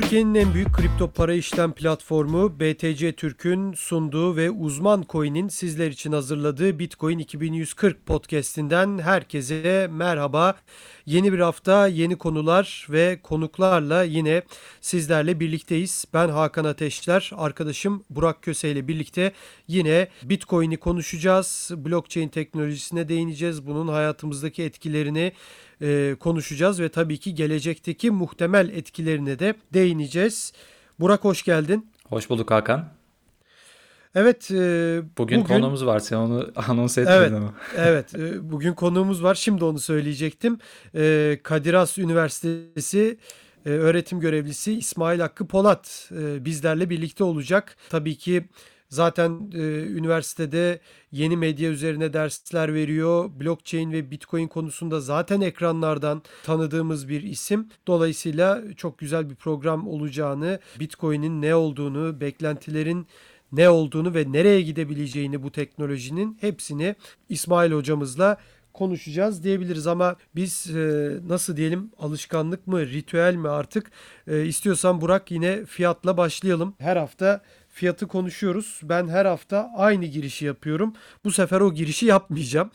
Türkiye'nin en büyük kripto para işlem platformu BTC Türk'ün sunduğu ve uzman coin'in sizler için hazırladığı Bitcoin 2140 podcast'inden herkese merhaba. Yeni bir hafta, yeni konular ve konuklarla yine sizlerle birlikteyiz. Ben Hakan Ateşler, arkadaşım Burak Köse ile birlikte yine Bitcoin'i konuşacağız. Blockchain teknolojisine değineceğiz. Bunun hayatımızdaki etkilerini e, konuşacağız ve tabii ki gelecekteki muhtemel etkilerine de değineceğiz. Burak hoş geldin. Hoş bulduk Hakan. Evet. E, bugün, bugün konuğumuz var. Sen onu anons etmedin evet, ama. evet. E, bugün konuğumuz var. Şimdi onu söyleyecektim. E, Kadir Has Üniversitesi e, öğretim görevlisi İsmail Hakkı Polat e, bizlerle birlikte olacak. Tabii ki Zaten e, üniversitede yeni medya üzerine dersler veriyor. Blockchain ve Bitcoin konusunda zaten ekranlardan tanıdığımız bir isim. Dolayısıyla çok güzel bir program olacağını, Bitcoin'in ne olduğunu, beklentilerin ne olduğunu ve nereye gidebileceğini bu teknolojinin hepsini İsmail hocamızla konuşacağız diyebiliriz ama biz e, nasıl diyelim alışkanlık mı ritüel mi artık e, istiyorsan Burak yine fiyatla başlayalım. Her hafta fiyatı konuşuyoruz. Ben her hafta aynı girişi yapıyorum. Bu sefer o girişi yapmayacağım.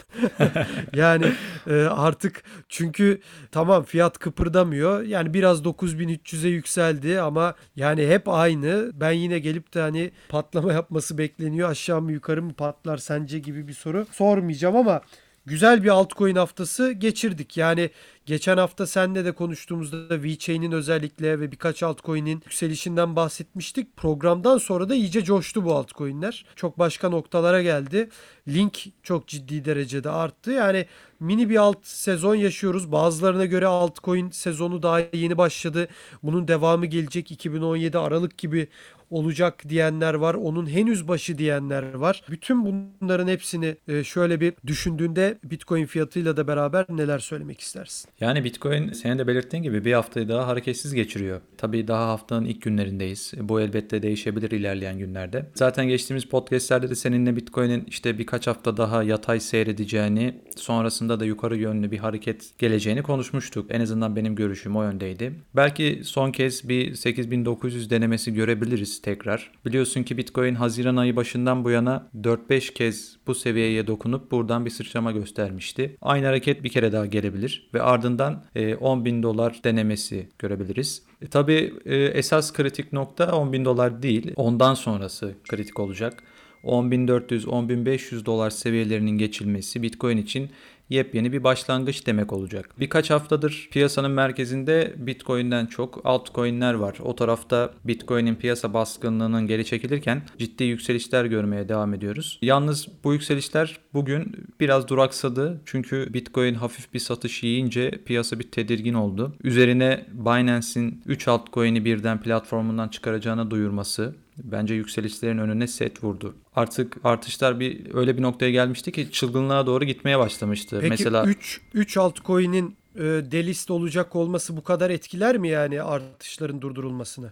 yani e, artık çünkü tamam fiyat kıpırdamıyor. Yani biraz 9300'e yükseldi ama yani hep aynı. Ben yine gelip de hani patlama yapması bekleniyor. Aşağı mı yukarı mı patlar sence gibi bir soru sormayacağım ama güzel bir altcoin haftası geçirdik. Yani geçen hafta senle de konuştuğumuzda VeChain'in özellikle ve birkaç altcoin'in yükselişinden bahsetmiştik. Programdan sonra da iyice coştu bu altcoin'ler. Çok başka noktalara geldi. Link çok ciddi derecede arttı. Yani mini bir alt sezon yaşıyoruz. Bazılarına göre altcoin sezonu daha yeni başladı. Bunun devamı gelecek 2017 Aralık gibi olacak diyenler var. Onun henüz başı diyenler var. Bütün bunların hepsini e, şöyle bir düşündüğünde Bitcoin fiyatıyla da beraber neler söylemek istersin? Yani Bitcoin senin de belirttiğin gibi bir haftayı daha hareketsiz geçiriyor. Tabii daha haftanın ilk günlerindeyiz. Bu elbette değişebilir ilerleyen günlerde. Zaten geçtiğimiz podcastlerde de seninle Bitcoin'in işte birkaç hafta daha yatay seyredeceğini, sonrasında da yukarı yönlü bir hareket geleceğini konuşmuştuk. En azından benim görüşüm o yöndeydi. Belki son kez bir 8900 denemesi görebiliriz tekrar. Biliyorsun ki Bitcoin Haziran ayı başından bu yana 4-5 kez bu seviyeye dokunup buradan bir sıçrama göstermişti. Aynı hareket bir kere daha gelebilir ve ardından 10 e, bin dolar denemesi görebiliriz. E, tabii e, esas kritik nokta 10 bin dolar değil, ondan sonrası kritik olacak. 10.400-10.500 dolar seviyelerinin geçilmesi Bitcoin için yepyeni bir başlangıç demek olacak. Birkaç haftadır piyasanın merkezinde Bitcoin'den çok altcoin'ler var. O tarafta Bitcoin'in piyasa baskınlığının geri çekilirken ciddi yükselişler görmeye devam ediyoruz. Yalnız bu yükselişler bugün biraz duraksadı. Çünkü Bitcoin hafif bir satış yiyince piyasa bir tedirgin oldu. Üzerine Binance'in 3 altcoin'i birden platformundan çıkaracağını duyurması bence yükselişlerin önüne set vurdu. Artık artışlar bir öyle bir noktaya gelmişti ki çılgınlığa doğru gitmeye başlamıştı. Peki Mesela 3 3 altcoin'in e, delist olacak olması bu kadar etkiler mi yani artışların durdurulmasını?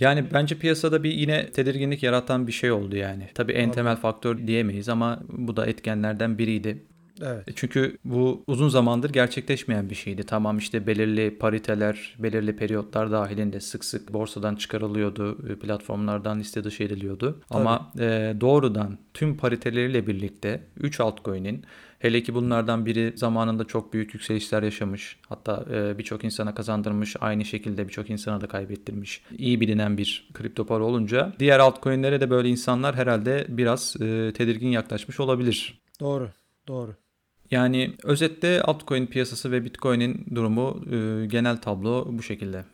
Yani bence piyasada bir yine tedirginlik yaratan bir şey oldu yani. Tabii en temel faktör diyemeyiz ama bu da etkenlerden biriydi. Evet. E, çünkü bu uzun zamandır gerçekleşmeyen bir şeydi. Tamam işte belirli pariteler, belirli periyotlar dahilinde sık sık borsadan çıkarılıyordu, e, platformlardan liste dışı ediliyordu. Tabii. Ama e, doğrudan tüm pariteleriyle birlikte 3 altcoin'in Hele ki bunlardan biri zamanında çok büyük yükselişler yaşamış. Hatta e, birçok insana kazandırmış. Aynı şekilde birçok insana da kaybettirmiş. İyi bilinen bir kripto para olunca diğer altcoin'lere de böyle insanlar herhalde biraz e, tedirgin yaklaşmış olabilir. Doğru, doğru. Yani özetle altcoin piyasası ve Bitcoin'in durumu e, genel tablo bu şekilde.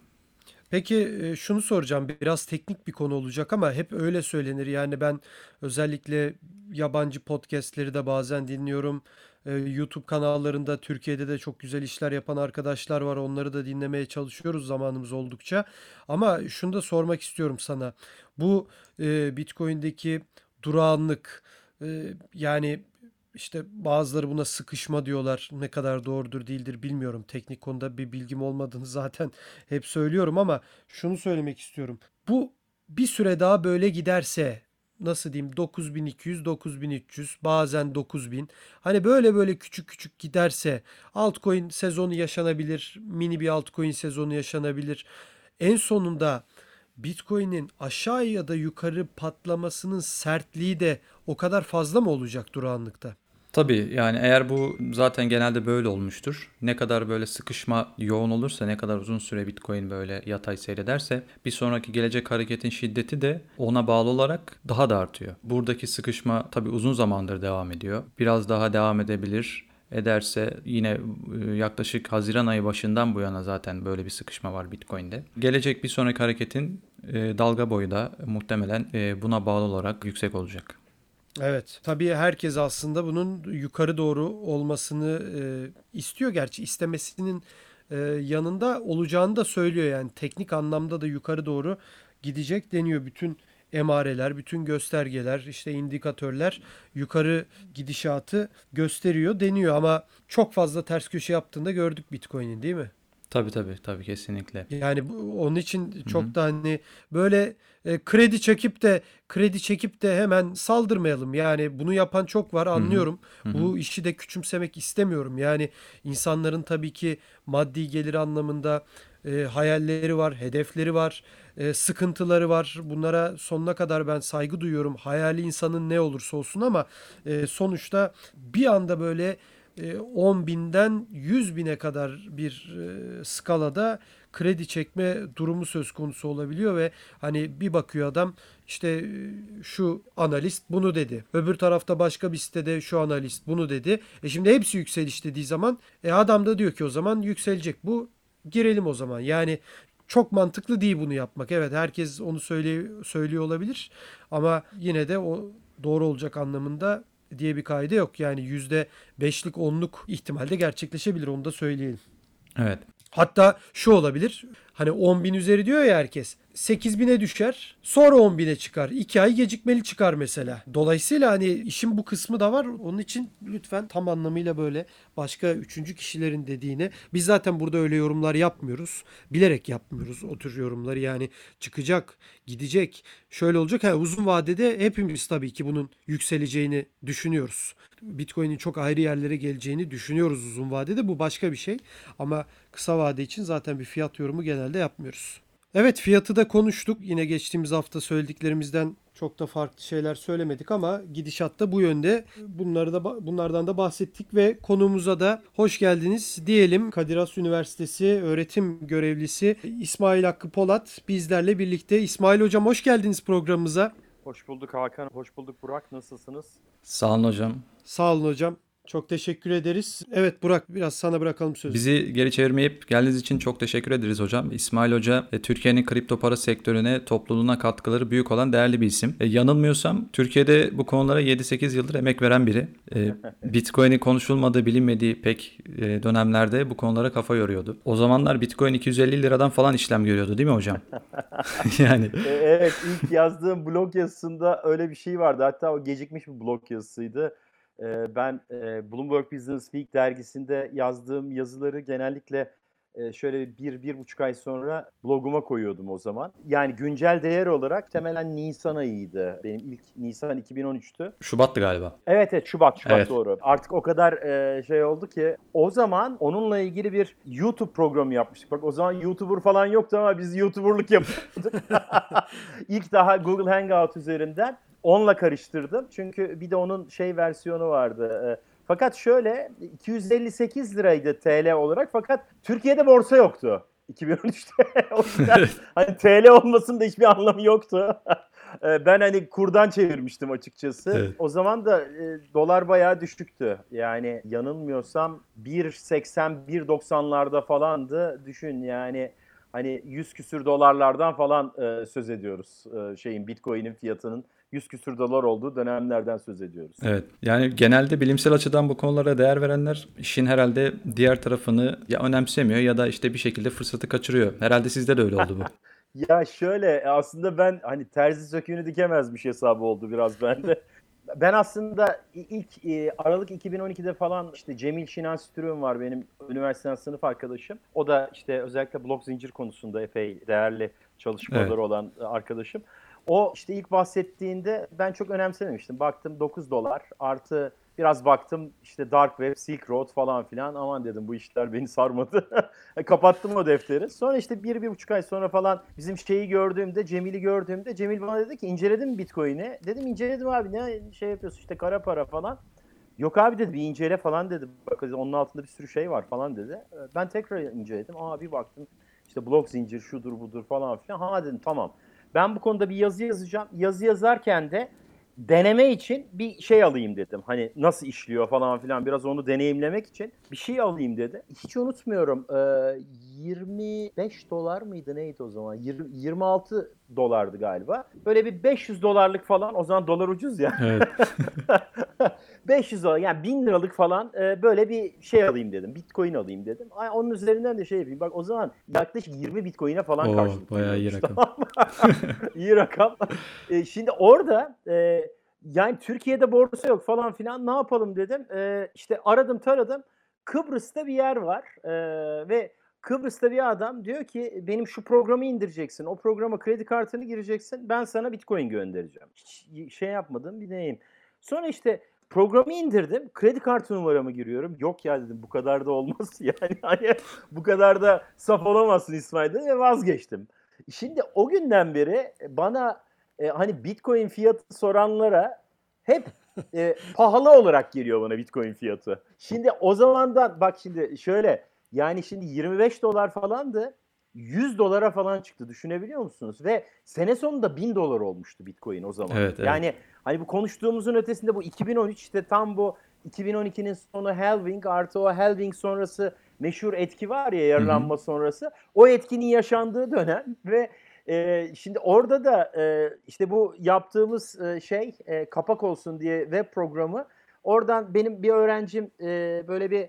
Peki e, şunu soracağım biraz teknik bir konu olacak ama hep öyle söylenir. Yani ben özellikle yabancı podcastleri de bazen dinliyorum. E, YouTube kanallarında Türkiye'de de çok güzel işler yapan arkadaşlar var. Onları da dinlemeye çalışıyoruz zamanımız oldukça. Ama şunu da sormak istiyorum sana. Bu Bitcoin'deki durağanlık yani işte bazıları buna sıkışma diyorlar. Ne kadar doğrudur değildir bilmiyorum. Teknik konuda bir bilgim olmadığını zaten hep söylüyorum ama şunu söylemek istiyorum. Bu bir süre daha böyle giderse nasıl diyeyim 9200 9300 bazen 9000 hani böyle böyle küçük küçük giderse altcoin sezonu yaşanabilir mini bir altcoin sezonu yaşanabilir en sonunda Bitcoin'in aşağı ya da yukarı patlamasının sertliği de o kadar fazla mı olacak durağanlıkta? Tabii yani eğer bu zaten genelde böyle olmuştur. Ne kadar böyle sıkışma yoğun olursa, ne kadar uzun süre Bitcoin böyle yatay seyrederse bir sonraki gelecek hareketin şiddeti de ona bağlı olarak daha da artıyor. Buradaki sıkışma tabii uzun zamandır devam ediyor. Biraz daha devam edebilir ederse yine e, yaklaşık Haziran ayı başından bu yana zaten böyle bir sıkışma var Bitcoin'de. Gelecek bir sonraki hareketin dalga boyu da muhtemelen e, buna bağlı olarak yüksek olacak. Evet. Tabii herkes aslında bunun yukarı doğru olmasını e, istiyor. Gerçi istemesinin e, yanında olacağını da söylüyor. Yani teknik anlamda da yukarı doğru gidecek deniyor. Bütün emareler, bütün göstergeler, işte indikatörler yukarı gidişatı gösteriyor deniyor. Ama çok fazla ters köşe yaptığında gördük Bitcoin'in değil mi? Tabii tabii tabii kesinlikle. Yani bu, onun için çok Hı-hı. da hani böyle e, kredi çekip de kredi çekip de hemen saldırmayalım. Yani bunu yapan çok var anlıyorum. Hı-hı. Bu işi de küçümsemek istemiyorum. Yani insanların tabii ki maddi gelir anlamında e, hayalleri var, hedefleri var, e, sıkıntıları var. Bunlara sonuna kadar ben saygı duyuyorum. Hayali insanın ne olursa olsun ama e, sonuçta bir anda böyle 10 e, binden 100 bine kadar bir e, skalada kredi çekme durumu söz konusu olabiliyor ve hani bir bakıyor adam işte e, şu analist bunu dedi. Öbür tarafta başka bir sitede şu analist bunu dedi. E şimdi hepsi yükseliş dediği zaman e adam da diyor ki o zaman yükselecek bu girelim o zaman. Yani çok mantıklı değil bunu yapmak. Evet herkes onu söylüyor, söylüyor olabilir ama yine de o doğru olacak anlamında diye bir kaide yok. Yani yüzde beşlik onluk ihtimalde gerçekleşebilir onu da söyleyelim. Evet. Hatta şu olabilir. Hani 10 bin üzeri diyor ya herkes. 8 bine düşer. Sonra 10 bine çıkar. 2 ay gecikmeli çıkar mesela. Dolayısıyla hani işin bu kısmı da var. Onun için lütfen tam anlamıyla böyle başka üçüncü kişilerin dediğine biz zaten burada öyle yorumlar yapmıyoruz. Bilerek yapmıyoruz o tür yorumları. Yani çıkacak, gidecek, şöyle olacak. Yani uzun vadede hepimiz tabii ki bunun yükseleceğini düşünüyoruz. Bitcoin'in çok ayrı yerlere geleceğini düşünüyoruz uzun vadede. Bu başka bir şey. Ama kısa vade için zaten bir fiyat yorumu genelde yapmıyoruz. Evet fiyatı da konuştuk. Yine geçtiğimiz hafta söylediklerimizden çok da farklı şeyler söylemedik ama gidişat da bu yönde. Bunları da bunlardan da bahsettik ve konumuza da hoş geldiniz diyelim. Kadir Has Üniversitesi öğretim görevlisi İsmail Hakkı Polat bizlerle birlikte. İsmail hocam hoş geldiniz programımıza. Hoş bulduk Hakan, hoş bulduk Burak. Nasılsınız? Sağ olun hocam. Sağ olun hocam. Çok teşekkür ederiz. Evet Burak biraz sana bırakalım sözü. Bizi geri çevirmeyip geldiğiniz için çok teşekkür ederiz hocam. İsmail Hoca e, Türkiye'nin kripto para sektörüne, topluluğuna katkıları büyük olan değerli bir isim. E, yanılmıyorsam Türkiye'de bu konulara 7-8 yıldır emek veren biri. E, Bitcoin'in konuşulmadığı, bilinmediği pek e, dönemlerde bu konulara kafa yoruyordu. O zamanlar Bitcoin 250 liradan falan işlem görüyordu değil mi hocam? yani. E, evet ilk yazdığım blog yazısında öyle bir şey vardı. Hatta o gecikmiş bir blog yazısıydı ben Bloomberg Business Week dergisinde yazdığım yazıları genellikle şöyle bir, bir buçuk ay sonra bloguma koyuyordum o zaman. Yani güncel değer olarak temelen Nisan ayıydı. Benim ilk Nisan 2013'tü. Şubat'tı galiba. Evet evet Şubat, Şubat evet. doğru. Artık o kadar şey oldu ki o zaman onunla ilgili bir YouTube programı yapmıştık. Bak o zaman YouTuber falan yoktu ama biz YouTuber'lık yapıyorduk. İlk daha Google Hangout üzerinden onunla karıştırdım. Çünkü bir de onun şey versiyonu vardı. Ee, fakat şöyle 258 liraydı TL olarak fakat Türkiye'de borsa yoktu 2013'te. o yüzden hani TL olmasının da hiçbir anlamı yoktu. Ee, ben hani kurdan çevirmiştim açıkçası. Evet. O zaman da e, dolar bayağı düşüktü. Yani yanılmıyorsam 1.80 1.90'larda falandı. Düşün yani hani 100 küsür dolarlardan falan e, söz ediyoruz e, şeyin Bitcoin'in fiyatının 100 küsür dolar olduğu dönemlerden söz ediyoruz. Evet. Yani genelde bilimsel açıdan bu konulara değer verenler işin herhalde diğer tarafını ya önemsemiyor ya da işte bir şekilde fırsatı kaçırıyor. Herhalde sizde de öyle oldu bu. ya şöyle aslında ben hani terzi söküğünü dikemezmiş hesabı oldu biraz bende. ben aslında ilk e, Aralık 2012'de falan işte Cemil Şinan Stürüm var benim üniversiteden sınıf arkadaşım. O da işte özellikle blok zincir konusunda epey değerli çalışmaları evet. olan arkadaşım. O işte ilk bahsettiğinde ben çok önemsememiştim. Baktım 9 dolar artı Biraz baktım işte Dark Web, Silk Road falan filan. Aman dedim bu işler beni sarmadı. Kapattım o defteri. Sonra işte bir, bir buçuk ay sonra falan bizim şeyi gördüğümde, Cemil'i gördüğümde Cemil bana dedi ki inceledin mi Bitcoin'i? Dedim inceledim abi ne şey yapıyorsun işte kara para falan. Yok abi dedi bir incele falan dedi. Bak onun altında bir sürü şey var falan dedi. Ben tekrar inceledim. Aa bir baktım işte blok zincir şudur budur falan filan. Ha dedim tamam. Ben bu konuda bir yazı yazacağım. Yazı yazarken de deneme için bir şey alayım dedim. Hani nasıl işliyor falan filan biraz onu deneyimlemek için bir şey alayım dedi. Hiç unutmuyorum. Ee, 25 dolar mıydı neydi o zaman? 20, 26 dolardı galiba. Böyle bir 500 dolarlık falan o zaman dolar ucuz ya. Evet. 500 dolar yani 1000 liralık falan e, böyle bir şey alayım dedim. Bitcoin alayım dedim. Ay, onun üzerinden de şey yapayım. Bak o zaman yaklaşık 20 Bitcoin'e falan Oo, karşılık. bayağı iyi rakam. iyi rakam. E, şimdi orada e, yani Türkiye'de borsa yok falan filan ne yapalım dedim. E, işte aradım taradım. Kıbrıs'ta bir yer var e, ve Kıbrıs'ta bir adam diyor ki benim şu programı indireceksin. O programa kredi kartını gireceksin. Ben sana Bitcoin göndereceğim. Hiç şey yapmadım bir neyim. Sonra işte programı indirdim. Kredi kartı numaramı giriyorum. Yok ya dedim bu kadar da olmaz. Yani hani bu kadar da saf olamazsın İsmail dedim ve vazgeçtim. Şimdi o günden beri bana e, hani Bitcoin fiyatı soranlara hep e, pahalı olarak geliyor bana Bitcoin fiyatı. Şimdi o zamandan bak şimdi şöyle yani şimdi 25 dolar falandı. 100 dolara falan çıktı düşünebiliyor musunuz? Ve sene sonunda 1000 dolar olmuştu Bitcoin o zaman. Evet, evet. Yani hani bu konuştuğumuzun ötesinde bu 2013 işte tam bu 2012'nin sonu halving artı o halving sonrası meşhur etki var ya yarılanma sonrası. O etkinin yaşandığı dönem ve e, şimdi orada da e, işte bu yaptığımız e, şey e, kapak olsun diye web programı oradan benim bir öğrencim e, böyle bir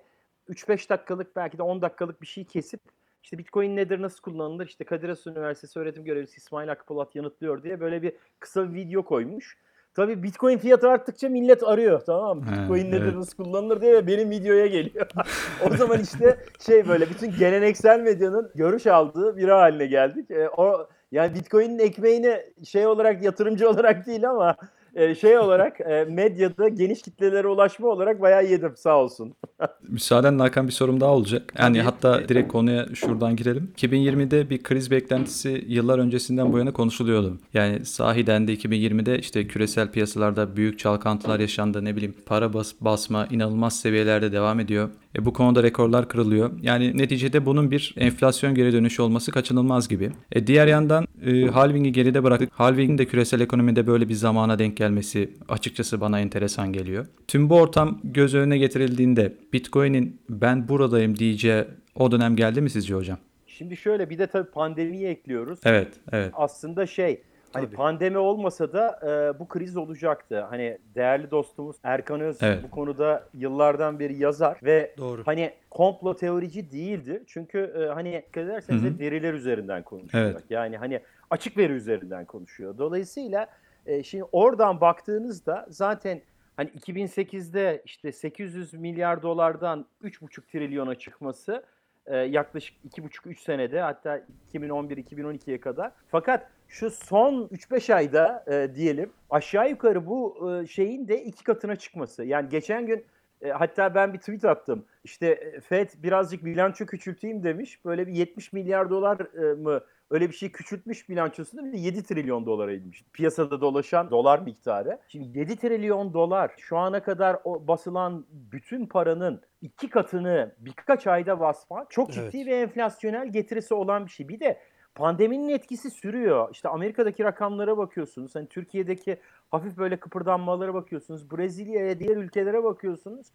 3-5 dakikalık belki de 10 dakikalık bir şey kesip işte Bitcoin nedir, nasıl kullanılır, işte Kadir Has Üniversitesi öğretim görevlisi İsmail Hakkı Polat yanıtlıyor diye böyle bir kısa bir video koymuş. Tabii Bitcoin fiyatı arttıkça millet arıyor tamam mı? Bitcoin nedir, evet. nasıl kullanılır diye benim videoya geliyor. o zaman işte şey böyle bütün geleneksel medyanın görüş aldığı biri haline geldik. E, o yani Bitcoin'in ekmeğini şey olarak yatırımcı olarak değil ama e, şey olarak e, medyada geniş kitlelere ulaşma olarak bayağı yedim sağ olsun. Müsaadenle Hakan bir sorum daha olacak. Yani hatta direkt konuya şuradan girelim. 2020'de bir kriz beklentisi yıllar öncesinden bu yana konuşuluyordu. Yani sahiden de 2020'de işte küresel piyasalarda büyük çalkantılar yaşandı. Ne bileyim para bas basma inanılmaz seviyelerde devam ediyor. E, bu konuda rekorlar kırılıyor. Yani neticede bunun bir enflasyon geri dönüşü olması kaçınılmaz gibi. E, diğer yandan e, halving'i geride bıraktık. Halving'in de küresel ekonomide böyle bir zamana denk gelmesi açıkçası bana enteresan geliyor. Tüm bu ortam göz önüne getirildiğinde Bitcoin'in ben buradayım diyeceği o dönem geldi mi sizce hocam? Şimdi şöyle bir de tabii pandemiyi ekliyoruz. Evet, evet. Aslında şey hani Tabii. pandemi olmasa da e, bu kriz olacaktı. Hani değerli dostumuz Erkan Öz Evet. bu konuda yıllardan beri yazar ve Doğru. hani komplo teorici değildi. Çünkü e, hani dikkat ederseniz Hı hı. hep veriler üzerinden konuşuyor. Evet. Yani hani açık veri üzerinden konuşuyor. Dolayısıyla e, şimdi oradan baktığınızda zaten hani 2008'de işte 800 milyar dolardan 3,5 trilyona çıkması e, yaklaşık 2,5-3 senede hatta 2011-2012'ye kadar. Fakat şu son 3-5 ayda e, diyelim aşağı yukarı bu e, şeyin de iki katına çıkması. Yani geçen gün e, hatta ben bir tweet attım. İşte e, FED birazcık bilanço küçülteyim demiş. Böyle bir 70 milyar dolar e, mı öyle bir şey küçültmüş bilançosunu bir de 7 trilyon dolara inmiş. Piyasada dolaşan dolar miktarı. Şimdi 7 trilyon dolar şu ana kadar o basılan bütün paranın iki katını birkaç ayda basmak çok ciddi Evet. ve enflasyonel getirisi olan bir şey. Bir de pandeminin etkisi sürüyor. İşte Amerika'daki rakamlara bakıyorsunuz. Hani Türkiye'deki hafif böyle kıpırdanmalara bakıyorsunuz. Brezilya'ya, diğer ülkelere bakıyorsunuz.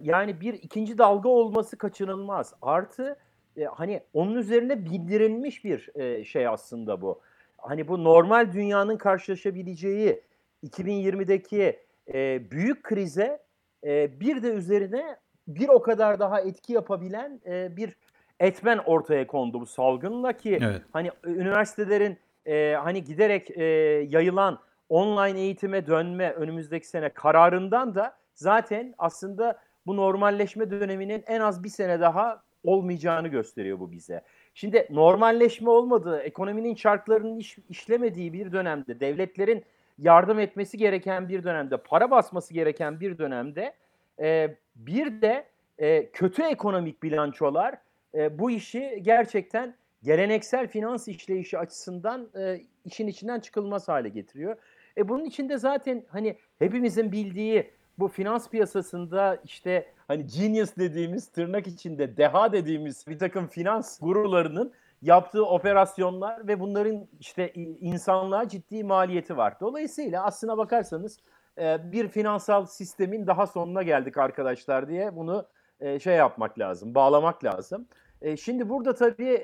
Yani bir ikinci dalga olması kaçınılmaz. Artı e, hani onun üzerine bildirilmiş bir e, şey aslında bu. Hani bu normal dünyanın karşılaşabileceği 2020'deki e, büyük krize e, bir de üzerine bir o kadar daha etki yapabilen e, bir etmen ortaya kondu bu salgınla ki Evet. hani üniversitelerin e, hani giderek e, yayılan online eğitime dönme önümüzdeki sene kararından da zaten aslında bu normalleşme döneminin en az bir sene daha olmayacağını gösteriyor bu bize. Şimdi normalleşme olmadığı, ekonominin çarklarının iş- işlemediği bir dönemde, devletlerin yardım etmesi gereken bir dönemde, para basması gereken bir dönemde E, bir de e, kötü ekonomik bilançolar e, bu işi gerçekten geleneksel finans işleyişi açısından e, işin içinden çıkılmaz hale getiriyor. E bunun içinde zaten hani hepimizin bildiği bu finans piyasasında işte hani genius dediğimiz tırnak içinde deha dediğimiz bir takım finans gurularının yaptığı operasyonlar ve bunların işte insanlığa ciddi maliyeti var. Dolayısıyla aslına bakarsanız e, bir finansal sistemin daha sonuna geldik arkadaşlar diye bunu e, şey yapmak lazım, bağlamak lazım. E, şimdi burada tabii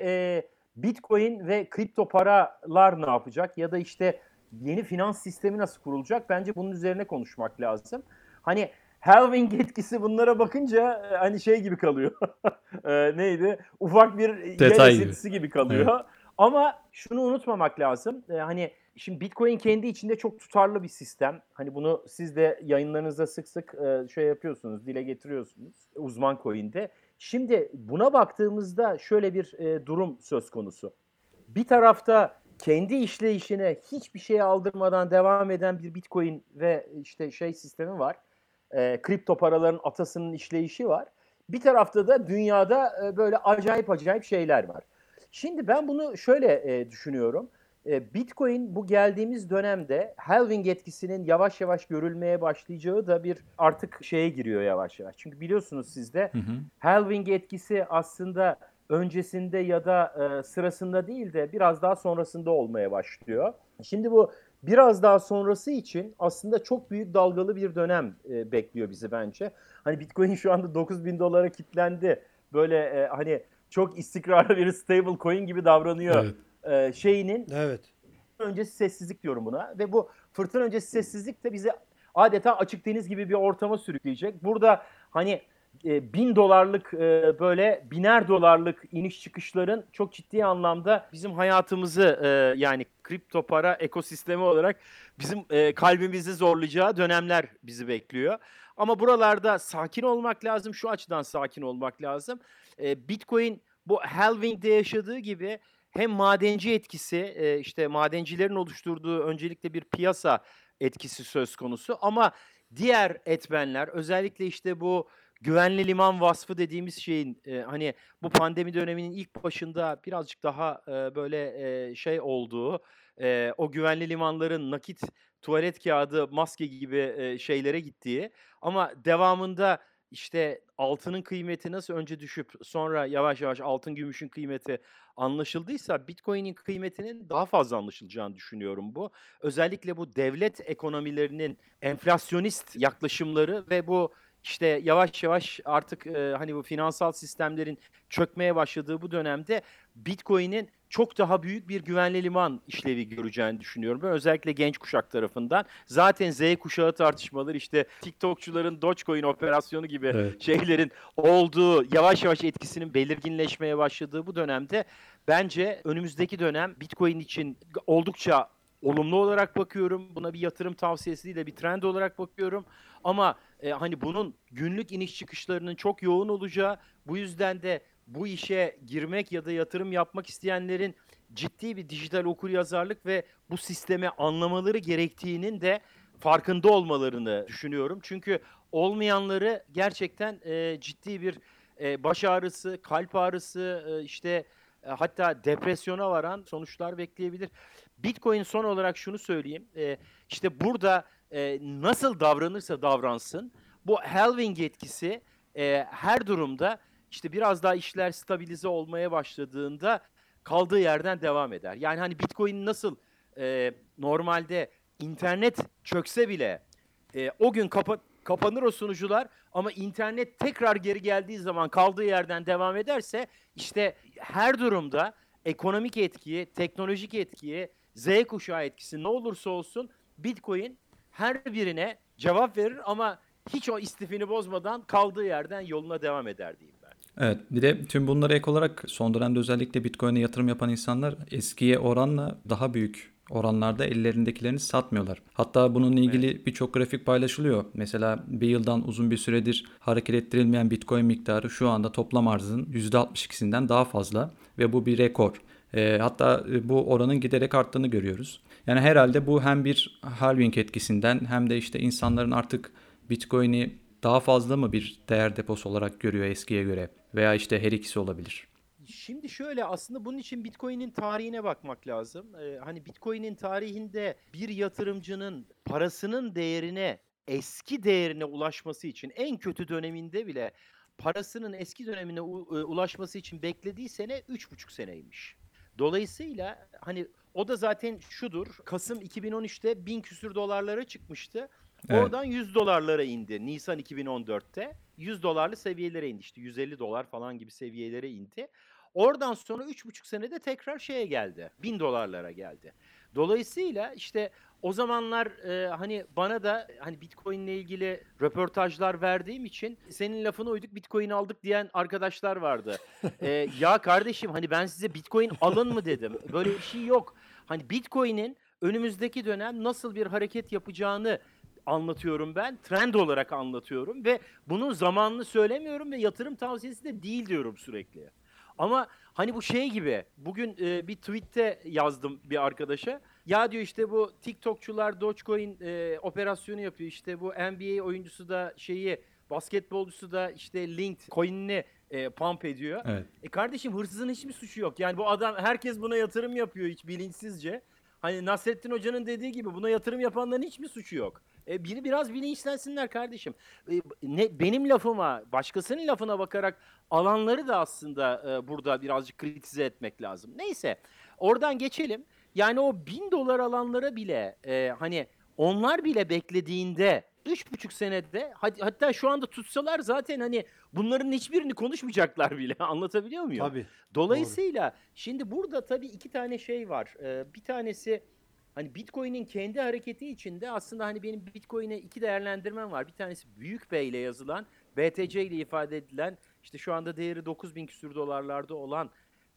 Bitcoin ve kripto paralar ne yapacak ya da işte yeni finans sistemi nasıl kurulacak? Bence bunun üzerine konuşmak lazım. Hani halving etkisi bunlara bakınca e, hani şey gibi kalıyor. e, neydi? Ufak bir Detay gibi. gibi kalıyor. Evet. Ama şunu unutmamak lazım. E, hani şimdi Bitcoin kendi içinde çok tutarlı bir sistem. Hani bunu siz de yayınlarınızda sık sık e, şey yapıyorsunuz, dile getiriyorsunuz uzman coin'de. Şimdi buna baktığımızda şöyle bir e, durum söz konusu. Bir tarafta kendi işleyişine hiçbir şey aldırmadan devam eden bir Bitcoin ve işte şey sistemi var. E, kripto paraların atasının işleyişi var. Bir tarafta da dünyada e, böyle acayip acayip şeyler var. Şimdi ben bunu şöyle e, düşünüyorum. E, Bitcoin bu geldiğimiz dönemde halving etkisinin yavaş yavaş görülmeye başlayacağı da bir artık şeye giriyor yavaş yavaş. Çünkü biliyorsunuz siz de hı hı. halving etkisi aslında öncesinde ya da e, sırasında değil de biraz daha sonrasında olmaya başlıyor. Şimdi bu biraz daha sonrası için aslında çok büyük dalgalı bir dönem e, bekliyor bizi bence. Hani Bitcoin şu anda 9 bin dolara kilitlendi. Böyle e, hani çok istikrarlı bir stable coin gibi davranıyor evet. E, şeyinin. Evet. Öncesi sessizlik diyorum buna ve bu fırtına öncesi sessizlik de bizi adeta açık deniz gibi bir ortama sürükleyecek. Burada hani e, bin dolarlık e, böyle biner dolarlık iniş çıkışların çok ciddi anlamda bizim hayatımızı e, yani kripto para ekosistemi olarak bizim e, kalbimizi zorlayacağı dönemler bizi bekliyor. Ama buralarda sakin olmak lazım. Şu açıdan sakin olmak lazım. E, Bitcoin bu halving'de yaşadığı gibi hem madenci etkisi e, işte madencilerin oluşturduğu öncelikle bir piyasa etkisi söz konusu ama diğer etmenler özellikle işte bu güvenli liman vasfı dediğimiz şeyin e, hani bu pandemi döneminin ilk başında birazcık daha e, böyle şey olduğu o güvenli limanların nakit tuvalet kağıdı maske gibi şeylere gittiği ama devamında işte altının kıymeti nasıl önce düşüp sonra yavaş yavaş altın gümüşün kıymeti anlaşıldıysa Bitcoin'in kıymetinin daha fazla anlaşılacağını düşünüyorum bu. Özellikle bu devlet ekonomilerinin enflasyonist yaklaşımları ve bu işte yavaş yavaş artık e, hani bu finansal sistemlerin çökmeye başladığı bu dönemde Bitcoin'in çok daha büyük bir güvenli liman işlevi göreceğini düşünüyorum. Ben özellikle genç kuşak tarafından. Zaten Z kuşağı tartışmaları işte TikTokçuların Dogecoin operasyonu gibi evet. şeylerin olduğu, yavaş yavaş etkisinin belirginleşmeye başladığı bu dönemde bence önümüzdeki dönem Bitcoin için oldukça olumlu olarak bakıyorum. Buna bir yatırım tavsiyesi değil de bir trend olarak bakıyorum. Ama e, hani bunun günlük iniş çıkışlarının çok yoğun olacağı, bu yüzden de bu işe girmek ya da yatırım yapmak isteyenlerin ciddi bir dijital okuryazarlık ve bu sistemi anlamaları gerektiğinin de farkında olmalarını düşünüyorum. Çünkü olmayanları gerçekten e, ciddi bir e, baş ağrısı, kalp ağrısı, e, işte e, hatta depresyona varan sonuçlar bekleyebilir. Bitcoin son olarak şunu söyleyeyim. E, işte burada e, nasıl davranırsa davransın bu halving etkisi e, her durumda işte biraz daha işler stabilize olmaya başladığında kaldığı yerden devam eder. Yani hani Bitcoin nasıl e, normalde internet çökse bile e, o gün kapa kapanır o sunucular ama internet tekrar geri geldiği zaman kaldığı yerden devam ederse işte her durumda ekonomik etkiyi, teknolojik etkiyi, Z kuşağı etkisi ne olursa olsun Bitcoin her birine cevap verir ama hiç o istifini bozmadan kaldığı yerden yoluna devam eder diyeyim. Evet bir de tüm bunlara ek olarak son dönemde özellikle Bitcoin'e yatırım yapan insanlar eskiye oranla daha büyük oranlarda ellerindekilerini satmıyorlar. Hatta bununla ilgili evet. birçok grafik paylaşılıyor. Mesela bir yıldan uzun bir süredir hareket ettirilmeyen Bitcoin miktarı şu anda toplam arzın %62'sinden daha fazla ve bu bir rekor. E, hatta bu oranın giderek arttığını görüyoruz. Yani herhalde bu hem bir halving etkisinden hem de işte insanların artık Bitcoin'i daha fazla mı bir değer deposu olarak görüyor eskiye göre? Veya işte her ikisi olabilir. Şimdi şöyle aslında bunun için Bitcoin'in tarihine bakmak lazım. Ee, hani Bitcoin'in tarihinde bir yatırımcının parasının değerine eski değerine ulaşması için en kötü döneminde bile parasının eski dönemine e, ulaşması için beklediği sene 3,5 seneymiş. Dolayısıyla hani o da zaten şudur. Kasım 2013'te 1000 küsür dolarlara çıkmıştı. Evet. Oradan 100 dolarlara indi Nisan 2014'te. 100 dolarlı seviyelere indi işte 150 dolar falan gibi seviyelere indi. Oradan sonra 3,5 senede tekrar şeye geldi. 1000 dolarlara geldi. Dolayısıyla işte o zamanlar e, hani bana da hani Bitcoin ile ilgili röportajlar verdiğim için senin lafına uyduk Bitcoin aldık diyen arkadaşlar vardı. E, ya kardeşim hani ben size Bitcoin alın mı dedim. Böyle bir şey yok. Hani Bitcoin'in önümüzdeki dönem nasıl bir hareket yapacağını anlatıyorum ben. Trend olarak anlatıyorum ve bunun zamanını söylemiyorum ve yatırım tavsiyesi de değil diyorum sürekli. Ama hani bu şey gibi bugün e, bir tweette yazdım bir arkadaşa. Ya diyor işte bu TikTokçular Dogecoin e, operasyonu yapıyor. İşte bu NBA oyuncusu da şeyi basketbolcusu da işte linked coin'ini e, pump ediyor. Evet. E kardeşim hırsızın hiçbir suçu yok. Yani bu adam herkes buna yatırım yapıyor hiç bilinçsizce. Hani Nasrettin Hoca'nın dediği gibi buna yatırım yapanların hiçbir suçu yok. E, biri biraz bilinçlensinler kardeşim. E, ne benim lafıma, başkasının lafına bakarak alanları da aslında e, burada birazcık kritize etmek lazım. Neyse, oradan geçelim. Yani o bin dolar alanlara bile e, hani onlar bile beklediğinde üç buçuk senede hat- hatta şu anda tutsalar zaten hani bunların hiçbirini konuşmayacaklar bile anlatabiliyor muyum? Tabii. Dolayısıyla şimdi burada tabii iki tane şey var. Ee, bir tanesi hani Bitcoin'in kendi hareketi içinde aslında hani benim Bitcoin'e iki değerlendirmem var. Bir tanesi Büyük Bey ile yazılan, BTC ile ifade edilen işte şu anda değeri 9000 küsür dolarlarda olan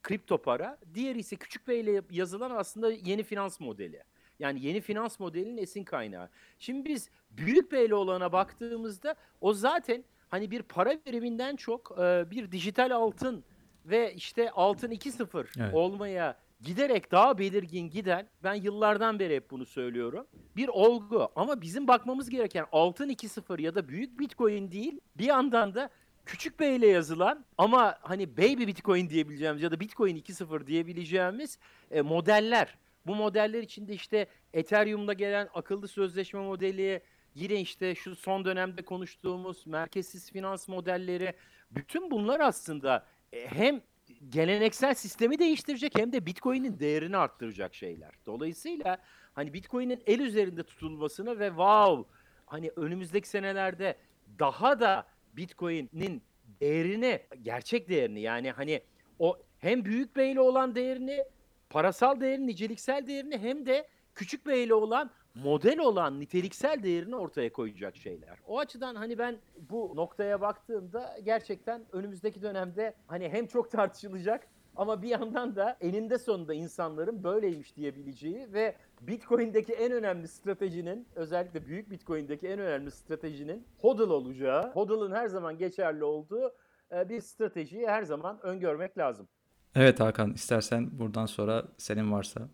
kripto para. Diğeri ise Küçük Bey ile yazılan aslında yeni finans modeli. Yani yeni finans modelinin esin kaynağı. Şimdi biz Büyük Bey'le olana baktığımızda o zaten hani bir para biriminden çok bir dijital altın ve işte altın 2.0 Evet. olmaya giderek daha belirgin giden ben yıllardan beri hep bunu söylüyorum. Bir olgu ama bizim bakmamız gereken altın 2.0 ya da büyük bitcoin değil bir yandan da küçük B ile yazılan ama hani baby bitcoin diyebileceğimiz ya da bitcoin 2.0 diyebileceğimiz e, modeller. Bu modeller içinde işte Ethereum'da gelen akıllı sözleşme modeli, yine işte şu son dönemde konuştuğumuz merkezsiz finans modelleri, bütün bunlar aslında e, hem geleneksel sistemi değiştirecek hem de Bitcoin'in değerini arttıracak şeyler. Dolayısıyla hani Bitcoin'in el üzerinde tutulmasını ve wow hani önümüzdeki senelerde daha da Bitcoin'in değerini, gerçek değerini yani hani o hem büyük beyle olan değerini, parasal değerini, niceliksel değerini hem de küçük beyle olan model olan niteliksel değerini ortaya koyacak şeyler. O açıdan hani ben bu noktaya baktığımda gerçekten önümüzdeki dönemde hani hem çok tartışılacak ama bir yandan da eninde sonunda insanların böyleymiş diyebileceği ve Bitcoin'deki en önemli stratejinin özellikle büyük Bitcoin'deki en önemli stratejinin hodl olacağı, hodl'ın her zaman geçerli olduğu e, bir stratejiyi her zaman öngörmek lazım. Evet Hakan istersen buradan sonra senin varsa.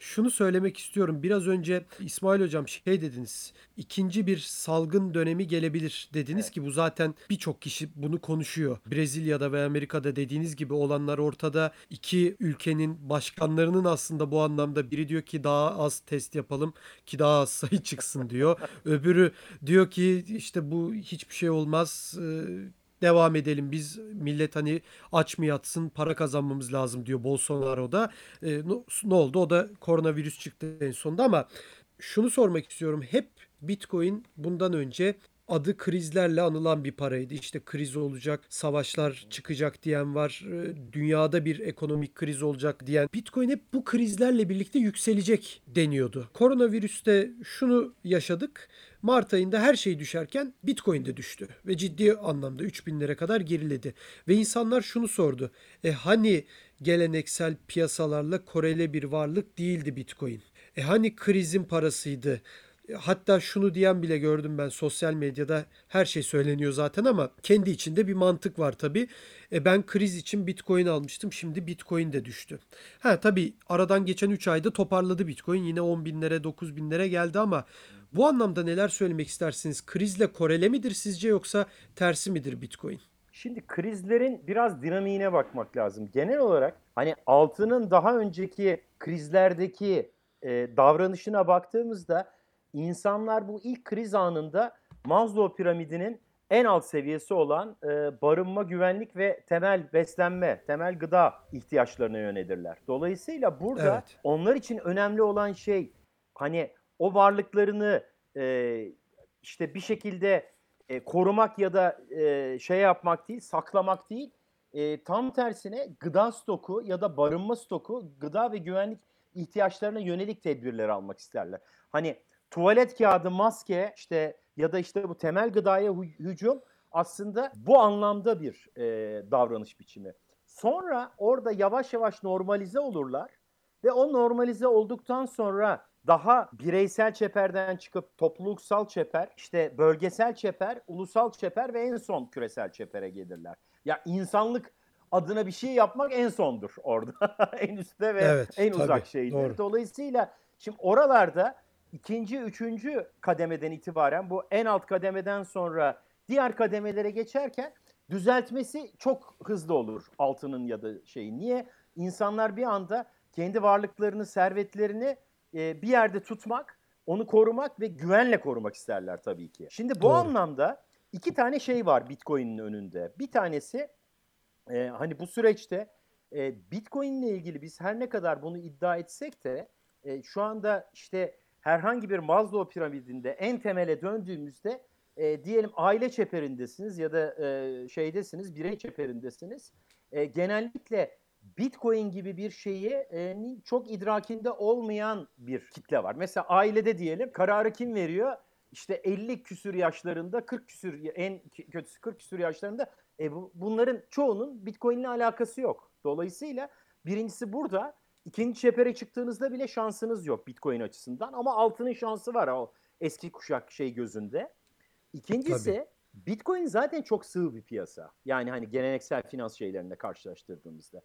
Şunu söylemek istiyorum. Biraz önce İsmail Hocam şey dediniz. İkinci bir salgın dönemi gelebilir dediniz ki bu zaten birçok kişi bunu konuşuyor. Brezilya'da ve Amerika'da dediğiniz gibi olanlar ortada. İki ülkenin başkanlarının aslında bu anlamda biri diyor ki daha az test yapalım ki daha az sayı çıksın diyor. Öbürü diyor ki işte bu hiçbir şey olmaz. Devam edelim biz millet hani aç mı yatsın para kazanmamız lazım diyor Bolsonaro da. E, ne oldu o da koronavirüs çıktı en sonunda ama şunu sormak istiyorum hep Bitcoin bundan önce adı krizlerle anılan bir paraydı. İşte kriz olacak, savaşlar çıkacak diyen var. e, Dünyada bir ekonomik kriz olacak diyen. Bitcoin hep bu krizlerle birlikte yükselecek deniyordu. Koronavirüste şunu yaşadık. Mart ayında her şey düşerken Bitcoin de düştü ve ciddi anlamda 3000'lere kadar geriledi. Ve insanlar şunu sordu. E hani geleneksel piyasalarla korele bir varlık değildi Bitcoin? E hani krizin parasıydı? E, Hatta şunu diyen bile gördüm ben sosyal medyada her şey söyleniyor zaten ama kendi içinde bir mantık var tabii. E ben kriz için Bitcoin almıştım şimdi Bitcoin de düştü. Ha tabii aradan geçen 3 ayda toparladı Bitcoin yine 10 binlere 9 binlere geldi ama Bu anlamda neler söylemek istersiniz? Krizle korele midir sizce yoksa tersi midir Bitcoin? Şimdi krizlerin biraz dinamiğine bakmak lazım. Genel olarak hani altının daha önceki krizlerdeki e, davranışına baktığımızda insanlar bu ilk kriz anında Maslow piramidinin en alt seviyesi olan e, barınma, güvenlik ve temel beslenme, temel gıda ihtiyaçlarına yönelirler. Dolayısıyla burada Evet. onlar için önemli olan şey hani o varlıklarını e, işte bir şekilde e, korumak ya da e, şey yapmak değil, saklamak değil. E, tam tersine gıda stoku ya da barınma stoku, gıda ve güvenlik ihtiyaçlarına yönelik tedbirler almak isterler. Hani tuvalet kağıdı, maske işte ya da işte bu temel gıdaya hü- hücum aslında bu anlamda bir e, davranış biçimi. Sonra orada yavaş yavaş normalize olurlar ve o normalize olduktan sonra daha bireysel çeperden çıkıp topluluksal çeper, işte bölgesel çeper, ulusal çeper ve en son küresel çepere gelirler. Ya insanlık adına bir şey yapmak en sondur orada. en üstte ve Evet, en tabii, uzak şeydir. doğru. Dolayısıyla şimdi oralarda ikinci, üçüncü kademeden itibaren bu en alt kademeden sonra diğer kademelere geçerken düzeltmesi çok hızlı olur altının ya da şeyi. Niye? İnsanlar bir anda kendi varlıklarını, servetlerini e, bir yerde tutmak, onu korumak ve güvenle korumak isterler tabii ki. Şimdi bu Doğru. anlamda iki tane şey var Bitcoin'in önünde. Bir tanesi e, hani bu süreçte e, Bitcoin ile ilgili biz her ne kadar bunu iddia etsek de e, şu anda işte herhangi bir Maslow piramidinde en temele döndüğümüzde e, diyelim aile çeperindesiniz ya da e, şeydesiniz, birey çeperindesiniz. E, genellikle Bitcoin gibi bir şeyi e, çok idrakinde olmayan bir kitle var. Mesela ailede diyelim kararı kim veriyor? İşte 50 küsür yaşlarında, 40 küsür en kötüsü 40 küsür yaşlarında e, bu, bunların çoğunun Bitcoin ile alakası yok. Dolayısıyla birincisi burada. ikinci çepere çıktığınızda bile şansınız yok Bitcoin açısından. Ama altının şansı var o eski kuşak şey gözünde. İkincisi Bitcoin zaten çok sığ bir piyasa. Yani hani geleneksel finans şeylerine karşılaştırdığımızda.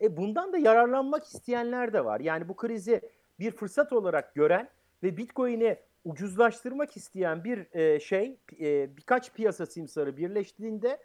E bundan da yararlanmak isteyenler de var. Yani bu krizi bir fırsat olarak gören ve Bitcoin'i ucuzlaştırmak isteyen bir e, şey, e, birkaç piyasa simsarı birleştiğinde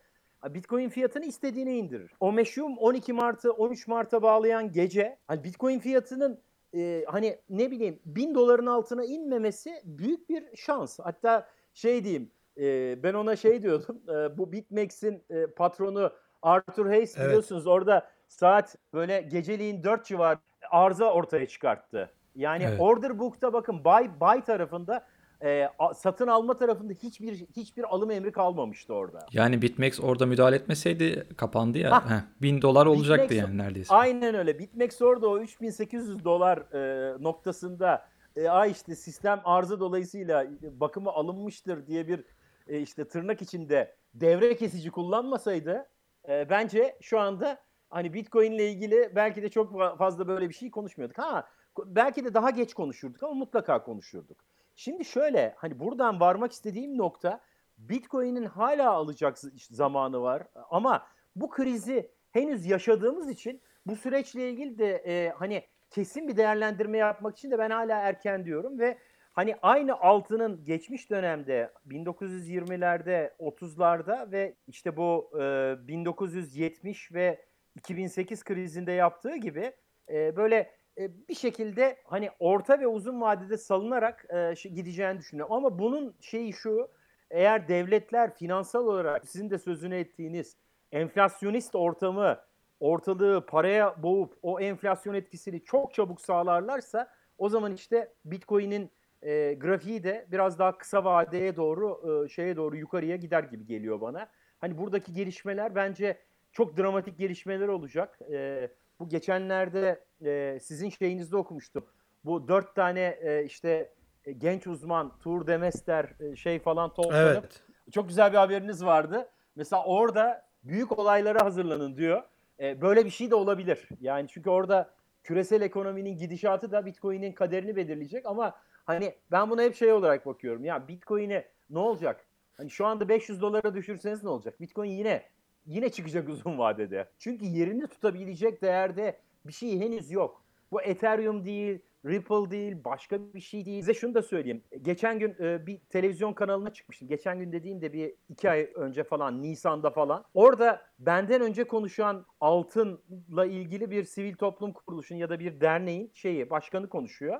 Bitcoin fiyatını istediğine indirir. O meşhur 12 Mart'ı 13 Mart'a bağlayan gece hani Bitcoin fiyatının e, hani ne bileyim 1000 doların altına inmemesi büyük bir şans. Hatta şey diyeyim e, ben ona şey diyordum e, bu BitMEX'in e, patronu Arthur Hayes Evet. biliyorsunuz orada saat böyle geceliğin 4 civar arıza ortaya çıkarttı. Yani Evet. order book'ta bakın buy, buy tarafında e, a- satın alma tarafında hiçbir hiçbir alım emri kalmamıştı orada. Yani BitMEX orada müdahale etmeseydi kapandı ya. Heh, 1000 dolar olacaktı BitMEX- yani neredeyse. Aynen öyle. BitMEX orada o 3800 dolar e, noktasında e, ay işte sistem arzı dolayısıyla bakıma alınmıştır diye bir e, işte tırnak içinde devre kesici kullanmasaydı e, bence şu anda hani Bitcoin ile ilgili belki de çok fa- fazla böyle bir şey konuşmuyorduk. Ha belki de daha geç konuşurduk ama mutlaka konuşurduk. Şimdi şöyle hani buradan varmak istediğim nokta Bitcoin'in hala alacak zamanı var ama bu krizi henüz yaşadığımız için bu süreçle ilgili de e, hani kesin bir değerlendirme yapmak için de ben hala erken diyorum ve hani aynı altının geçmiş dönemde 1920'lerde 30'larda ve işte bu e, 1970 ve 2008 krizinde yaptığı gibi e, böyle e, bir şekilde hani orta ve uzun vadede salınarak e, gideceğini düşünüyorum. Ama bunun şeyi şu eğer devletler finansal olarak sizin de sözünü ettiğiniz enflasyonist ortamı ortalığı paraya boğup o enflasyon etkisini çok çabuk sağlarlarsa o zaman işte Bitcoin'in e, grafiği de biraz daha kısa vadeye doğru e, şeye doğru yukarıya gider gibi geliyor bana. Hani buradaki gelişmeler bence çok dramatik gelişmeler olacak. E, bu geçenlerde e, sizin şeyinizde okumuştum. Bu dört tane e, işte e, genç uzman Tour Demester e, şey falan toplanıp Evet. çok güzel bir haberiniz vardı. Mesela orada büyük olaylara hazırlanın diyor. E, böyle bir şey de olabilir. Yani çünkü orada küresel ekonominin gidişatı da Bitcoin'in kaderini belirleyecek ama hani ben buna hep şey olarak bakıyorum. Ya Bitcoin'e ne olacak? Hani şu anda 500 dolara düşürseniz ne olacak? Bitcoin yine yine çıkacak uzun vadede. Çünkü yerini tutabilecek değerde bir şey henüz yok. Bu Ethereum değil, Ripple değil, başka bir şey değil. Size şunu da söyleyeyim. Geçen gün e, bir televizyon kanalına çıkmıştım. Geçen gün dediğimde bir iki ay önce falan, Nisan'da falan. Orada benden önce konuşan altınla ilgili bir sivil toplum kuruluşun ya da bir derneğin şeyi, başkanı konuşuyor.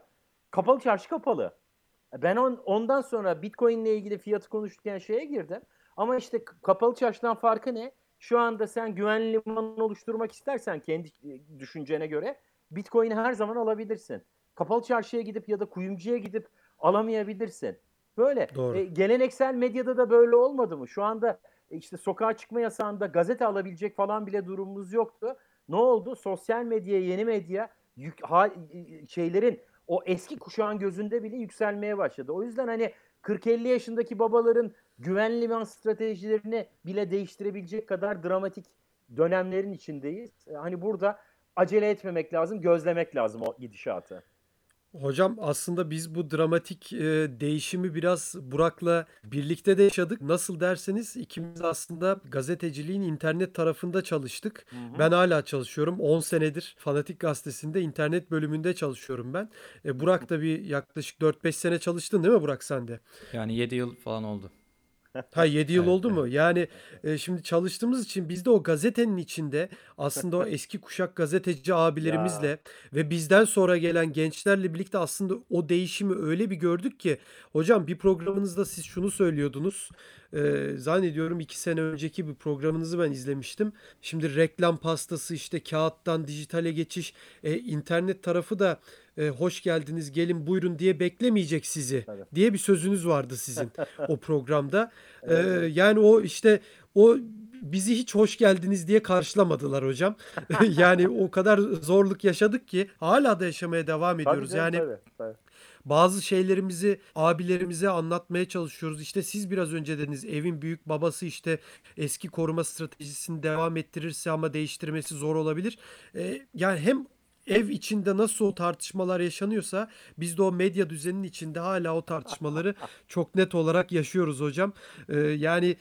Kapalı çarşı kapalı. Ben on, ondan sonra Bitcoin ile ilgili fiyatı konuşurken şeye girdim. Ama işte kapalı çarşıdan farkı ne? Şu anda sen güvenli liman oluşturmak istersen kendi e, düşüncene göre Bitcoin'i her zaman alabilirsin. Kapalı çarşıya gidip ya da kuyumcuya gidip alamayabilirsin. Böyle. Doğru. E, geleneksel medyada da böyle olmadı mı? Şu anda e, işte sokağa çıkma yasağında gazete alabilecek falan bile durumumuz yoktu. Ne oldu? Sosyal medya, yeni medya yük, ha, şeylerin o eski kuşağın gözünde bile yükselmeye başladı. O yüzden hani 40-50 yaşındaki babaların güvenli liman stratejilerini bile değiştirebilecek kadar dramatik dönemlerin içindeyiz. Hani burada acele etmemek lazım, gözlemek lazım o gidişatı. Hocam aslında biz bu dramatik e, değişimi biraz Burak'la birlikte de yaşadık. Nasıl derseniz ikimiz aslında gazeteciliğin internet tarafında çalıştık. Hı hı. Ben hala çalışıyorum. 10 senedir Fanatik Gazetesi'nde internet bölümünde çalışıyorum ben. E, Burak da bir yaklaşık 4-5 sene çalıştın değil mi Burak sen de? Yani 7 yıl falan oldu. Ha 7 yıl Evet, oldu mu? Yani e, şimdi çalıştığımız için biz de o gazetenin içinde aslında o eski kuşak gazeteci abilerimizle ve bizden sonra gelen gençlerle birlikte aslında o değişimi öyle bir gördük ki hocam bir programınızda siz şunu söylüyordunuz. E, zannediyorum 2 sene önceki bir programınızı ben izlemiştim. Şimdi reklam pastası işte kağıttan dijitale geçiş e, internet tarafı da e, hoş geldiniz gelin buyurun diye beklemeyecek sizi Tabii. diye bir sözünüz vardı sizin o programda. Evet. yani o işte o bizi hiç hoş geldiniz diye karşılamadılar hocam. yani o kadar zorluk yaşadık ki hala da yaşamaya devam ediyoruz. Tabii yani tabii, tabii. Bazı şeylerimizi abilerimize anlatmaya çalışıyoruz. İşte siz biraz önce dediniz evin büyük babası işte eski koruma stratejisini devam ettirirse ama değiştirmesi zor olabilir. Ee, yani hem ev içinde nasıl o tartışmalar yaşanıyorsa biz de o medya düzeninin içinde hala o tartışmaları çok net olarak yaşıyoruz hocam. Ee, yani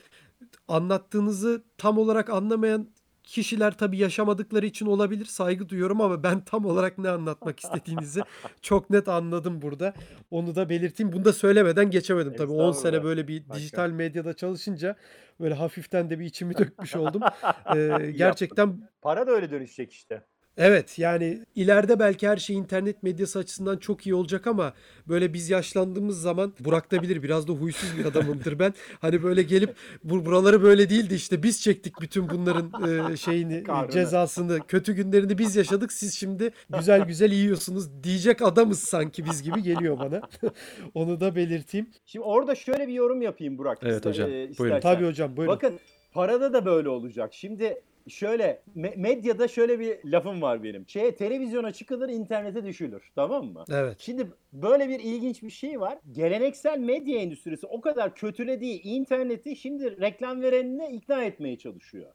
anlattığınızı tam olarak anlamayan kişiler tabii yaşamadıkları için olabilir. Saygı duyuyorum ama ben tam olarak ne anlatmak istediğinizi çok net anladım burada. Onu da belirteyim. Bunu da söylemeden geçemedim tabii. 10 sene böyle bir Başka. dijital medyada çalışınca böyle hafiften de bir içimi dökmüş oldum. Ee, gerçekten Para da öyle dönüşecek işte. Evet yani ileride belki her şey internet medyası açısından çok iyi olacak ama böyle biz yaşlandığımız zaman Burak da bilir biraz da huysuz bir adamımdır ben. Hani böyle gelip bu buraları böyle değildi işte biz çektik bütün bunların e, şeyini Kahrını. cezasını kötü günlerini biz yaşadık siz şimdi güzel güzel yiyorsunuz diyecek adamız sanki biz gibi geliyor bana. Onu da belirteyim. Şimdi orada şöyle bir yorum yapayım Burak. Evet iste- hocam, e, buyurun. Tabii hocam buyurun. Bakın parada da böyle olacak. Şimdi şöyle me- medyada şöyle bir lafım var benim. Şeye televizyona çıkılır, internete düşülür. Tamam mı? Evet. Şimdi böyle bir ilginç bir şey var. Geleneksel medya endüstrisi o kadar kötülediği interneti şimdi reklam verenine ikna etmeye çalışıyor.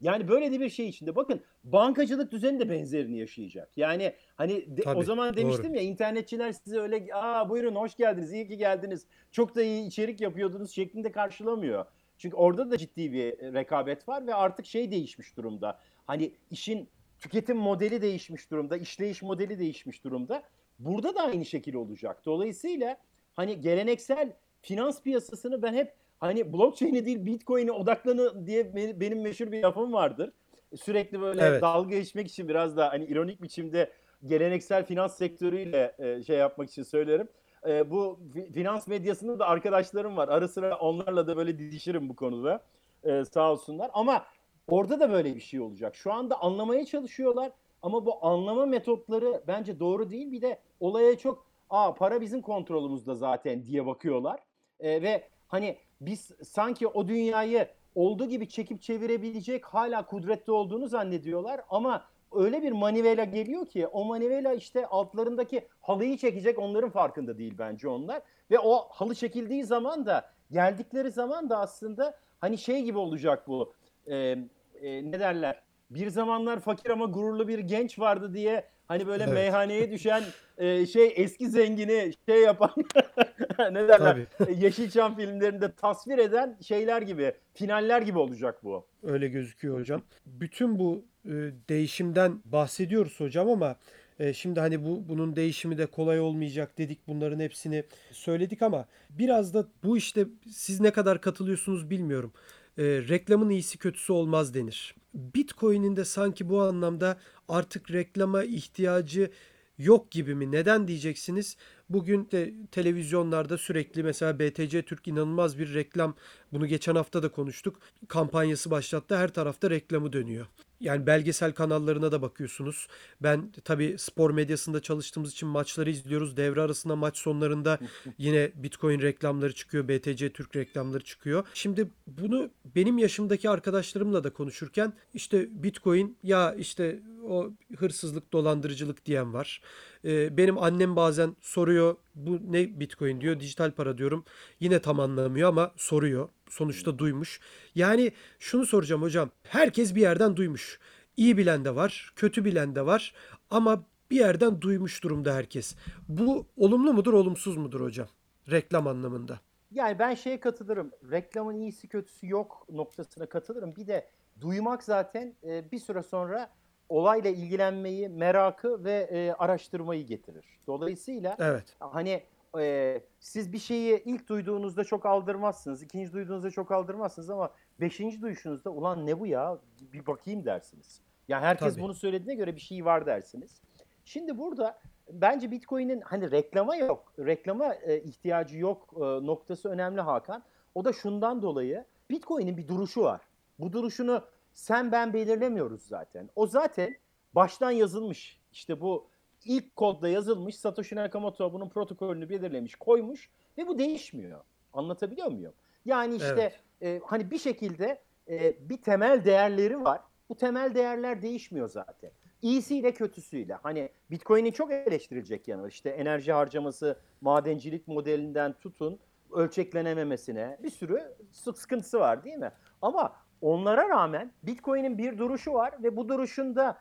Yani böyle de bir şey içinde. Bakın bankacılık düzeni de benzerini yaşayacak. Yani hani de- o Tabii, zaman demiştim doğru. ya internetçiler size öyle aa buyurun hoş geldiniz iyi ki geldiniz. Çok da iyi içerik yapıyordunuz şeklinde karşılamıyor. Çünkü orada da ciddi bir e, rekabet var ve artık şey değişmiş durumda. Hani işin tüketim modeli değişmiş durumda, işleyiş modeli değişmiş durumda. Burada da aynı şekilde olacak. Dolayısıyla hani geleneksel finans piyasasını ben hep hani blockchain'e değil bitcoin'e odaklanın diye be- benim meşhur bir lafım vardır. Sürekli böyle Evet. dalga geçmek için biraz da hani ironik biçimde geleneksel finans sektörüyle e, şey yapmak için söylerim. E, bu fi- finans medyasında da arkadaşlarım var. Ara sıra onlarla da böyle didişirim bu konuda. E, sağ olsunlar. Ama orada da böyle bir şey olacak. Şu anda anlamaya çalışıyorlar ama bu anlama metotları bence doğru değil. Bir de olaya çok aa para bizim kontrolümüzde zaten diye bakıyorlar. E, ve hani biz sanki o dünyayı olduğu gibi çekip çevirebilecek hala kudretli olduğunu zannediyorlar ama öyle bir manivela geliyor ki o manivela işte altlarındaki halıyı çekecek onların farkında değil bence onlar. Ve o halı çekildiği zaman da geldikleri zaman da aslında hani şey gibi olacak bu e, e, ne derler? Bir zamanlar fakir ama gururlu bir genç vardı diye hani böyle Evet. meyhaneye düşen e, şey eski zengini şey yapan ne derler Tabii. e, Yeşilçam filmlerinde tasvir eden şeyler gibi, finaller gibi olacak bu. Öyle gözüküyor hocam. Bütün bu e, değişimden bahsediyoruz hocam ama E, şimdi hani bu bunun değişimi de kolay olmayacak dedik. Bunların hepsini söyledik ama biraz da bu işte siz ne kadar katılıyorsunuz bilmiyorum. E, reklamın iyisi kötüsü olmaz denir. Bitcoin'in de sanki bu anlamda artık reklama ihtiyacı yok gibi mi? Neden diyeceksiniz? Bugün de televizyonlarda sürekli mesela BTC Türk inanılmaz bir reklam. Bunu geçen hafta da konuştuk. Kampanyası başlattı. Her tarafta reklamı dönüyor. Yani belgesel kanallarına da bakıyorsunuz. Ben tabii spor medyasında çalıştığımız için maçları izliyoruz. Devre arasında maç sonlarında yine Bitcoin reklamları çıkıyor. BTC Türk reklamları çıkıyor. Şimdi bunu benim yaşımdaki arkadaşlarımla da konuşurken işte Bitcoin ya işte o hırsızlık dolandırıcılık diyen var. Ee, benim annem bazen soruyor bu ne Bitcoin diyor dijital para diyorum. Yine tam anlamıyor ama soruyor. Sonuçta duymuş. Yani şunu soracağım hocam. Herkes bir yerden duymuş. İyi bilen de var, kötü bilen de var ama bir yerden duymuş durumda herkes. Bu olumlu mudur, olumsuz mudur hocam? Reklam anlamında. Yani ben şeye katılırım. Reklamın iyisi kötüsü yok noktasına katılırım. Bir de duymak zaten e, bir süre sonra olayla ilgilenmeyi, merakı ve e, araştırmayı getirir. Dolayısıyla Evet. hani e, siz bir şeyi ilk duyduğunuzda çok aldırmazsınız, ikinci duyduğunuzda çok aldırmazsınız ama beşinci duyuşunuzda ulan ne bu ya bir bakayım dersiniz. Yani herkes Tabii. bunu söylediğine göre bir şey var dersiniz. Şimdi burada bence Bitcoin'in hani reklama yok, reklama e, ihtiyacı yok e, noktası önemli Hakan. O da şundan dolayı Bitcoin'in bir duruşu var. Bu duruşunu sen ben belirlemiyoruz zaten. O zaten baştan yazılmış. İşte bu ilk kodda yazılmış. Satoshi Nakamoto bunun protokolünü belirlemiş, koymuş ve bu değişmiyor. Anlatabiliyor muyum? Yani işte e, hani bir şekilde e, bir temel değerleri var. Bu temel değerler değişmiyor zaten. İyisiyle kötüsüyle. Hani Bitcoin'in çok eleştirilecek yanı var. İşte enerji harcaması, madencilik modelinden tutun ölçeklenememesine bir sürü sık- sıkıntısı var değil mi? Ama onlara rağmen Bitcoin'in bir duruşu var ve bu duruşunda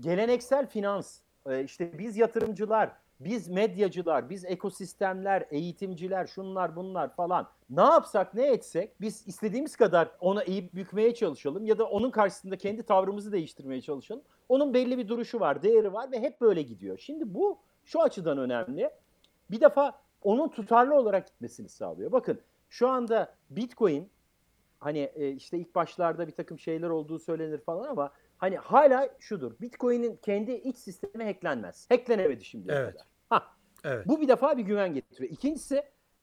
geleneksel finans, e, işte biz yatırımcılar, biz medyacılar, biz ekosistemler, eğitimciler, şunlar bunlar falan ne yapsak ne etsek biz istediğimiz kadar ona eğip bükmeye çalışalım ya da onun karşısında kendi tavrımızı değiştirmeye çalışalım. Onun belli bir duruşu var, değeri var ve hep böyle gidiyor. Şimdi bu şu açıdan önemli. Bir defa onun tutarlı olarak gitmesini sağlıyor. Bakın şu anda Bitcoin hani e, işte ilk başlarda bir takım şeyler olduğu söylenir falan ama hani hala şudur. Bitcoin'in kendi iç sistemi hacklenmez. Hacklenemedi şimdiye Evet. kadar. Hah, Evet. bu bir defa bir güven getiriyor. İkincisi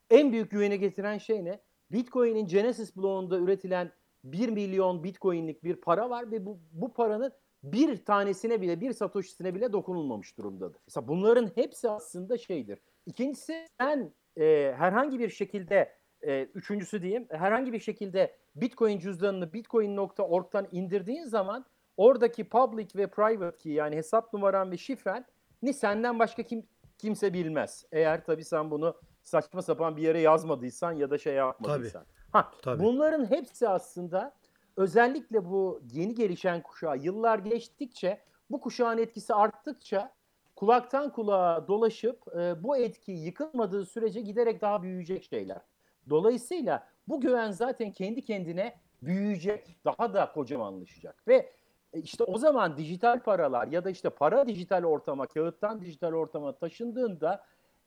en büyük güveni getiren şey ne? Bitcoin'in Genesis bloğunda üretilen 1 milyon Bitcoin'lik bir para var ve bu, bu paranın bir tanesine bile, bir satoshisine bile dokunulmamış durumdadır. Mesela bunların hepsi aslında şeydir. İkincisi sen e, herhangi bir şekilde, e, üçüncüsü diyeyim, herhangi bir şekilde Bitcoin cüzdanını bitcoin.org'dan indirdiğin zaman oradaki public ve private key yani hesap numaran ve şifren ni senden başka kim kimse bilmez. Eğer tabii sen bunu saçma sapan bir yere yazmadıysan ya da şey yapmadıysan. Ha, Tabii. bunların hepsi aslında özellikle bu yeni gelişen kuşağı yıllar geçtikçe bu kuşağın etkisi arttıkça kulaktan kulağa dolaşıp e, bu etki yıkılmadığı sürece giderek daha büyüyecek şeyler. Dolayısıyla bu güven zaten kendi kendine büyüyecek, daha da kocamanlaşacak ve e, işte o zaman dijital paralar ya da işte para dijital ortama, kağıttan dijital ortama taşındığında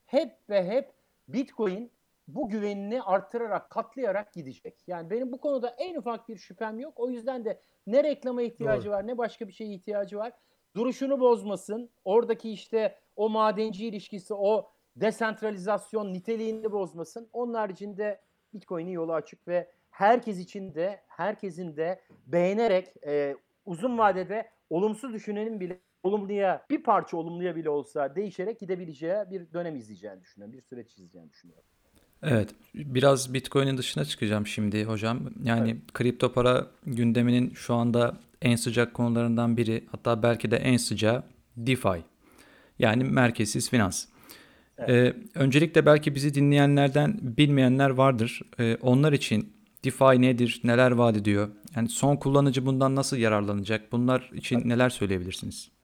hep ve hep Bitcoin bu güvenini artırarak, katlayarak gidecek. Yani benim bu konuda en ufak bir şüphem yok. O yüzden de ne reklama ihtiyacı Doğru. var ne başka bir şeye ihtiyacı var. Duruşunu bozmasın. Oradaki işte o madenci ilişkisi, o desentralizasyon niteliğini bozmasın. Onun haricinde Bitcoin'in yolu açık ve herkes için de, herkesin de beğenerek e, uzun vadede olumsuz düşünenin bile olumluya, bir parça olumluya bile olsa değişerek gidebileceği bir dönem izleyeceğini düşünüyorum. Bir süreç izleyeceğini düşünüyorum. Evet, biraz Bitcoin'in dışına çıkacağım şimdi hocam. Yani kripto para gündeminin şu anda en sıcak konularından biri, hatta belki de en sıcağı DeFi. Yani merkezsiz finans. Ee, öncelikle belki bizi dinleyenlerden bilmeyenler vardır. Ee, onlar için DeFi nedir, neler vaat ediyor? Yani son kullanıcı bundan nasıl yararlanacak? Bunlar için neler söyleyebilirsiniz?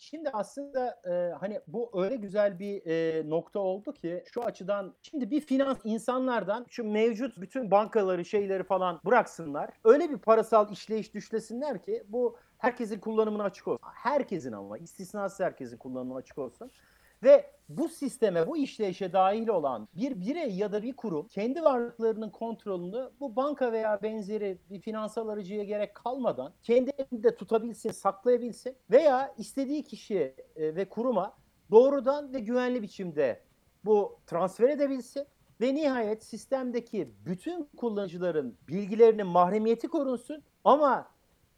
Şimdi aslında e, hani bu öyle güzel bir e, nokta oldu ki şu açıdan şimdi bir finans insanlardan şu mevcut bütün bankaları şeyleri falan bıraksınlar. Öyle bir parasal işleyiş düşlesinler ki bu herkesin kullanımına açık olsun. Herkesin ama istisnasız herkesin kullanımına açık olsun. Ve bu sisteme, bu işleyişe dahil olan bir birey ya da bir kurum kendi varlıklarının kontrolünü bu banka veya benzeri bir finansal aracıya gerek kalmadan kendi elinde tutabilsin, saklayabilsin veya istediği kişiye ve kuruma doğrudan ve güvenli biçimde bu transfer edebilsin ve nihayet sistemdeki bütün kullanıcıların bilgilerinin mahremiyeti korunsun ama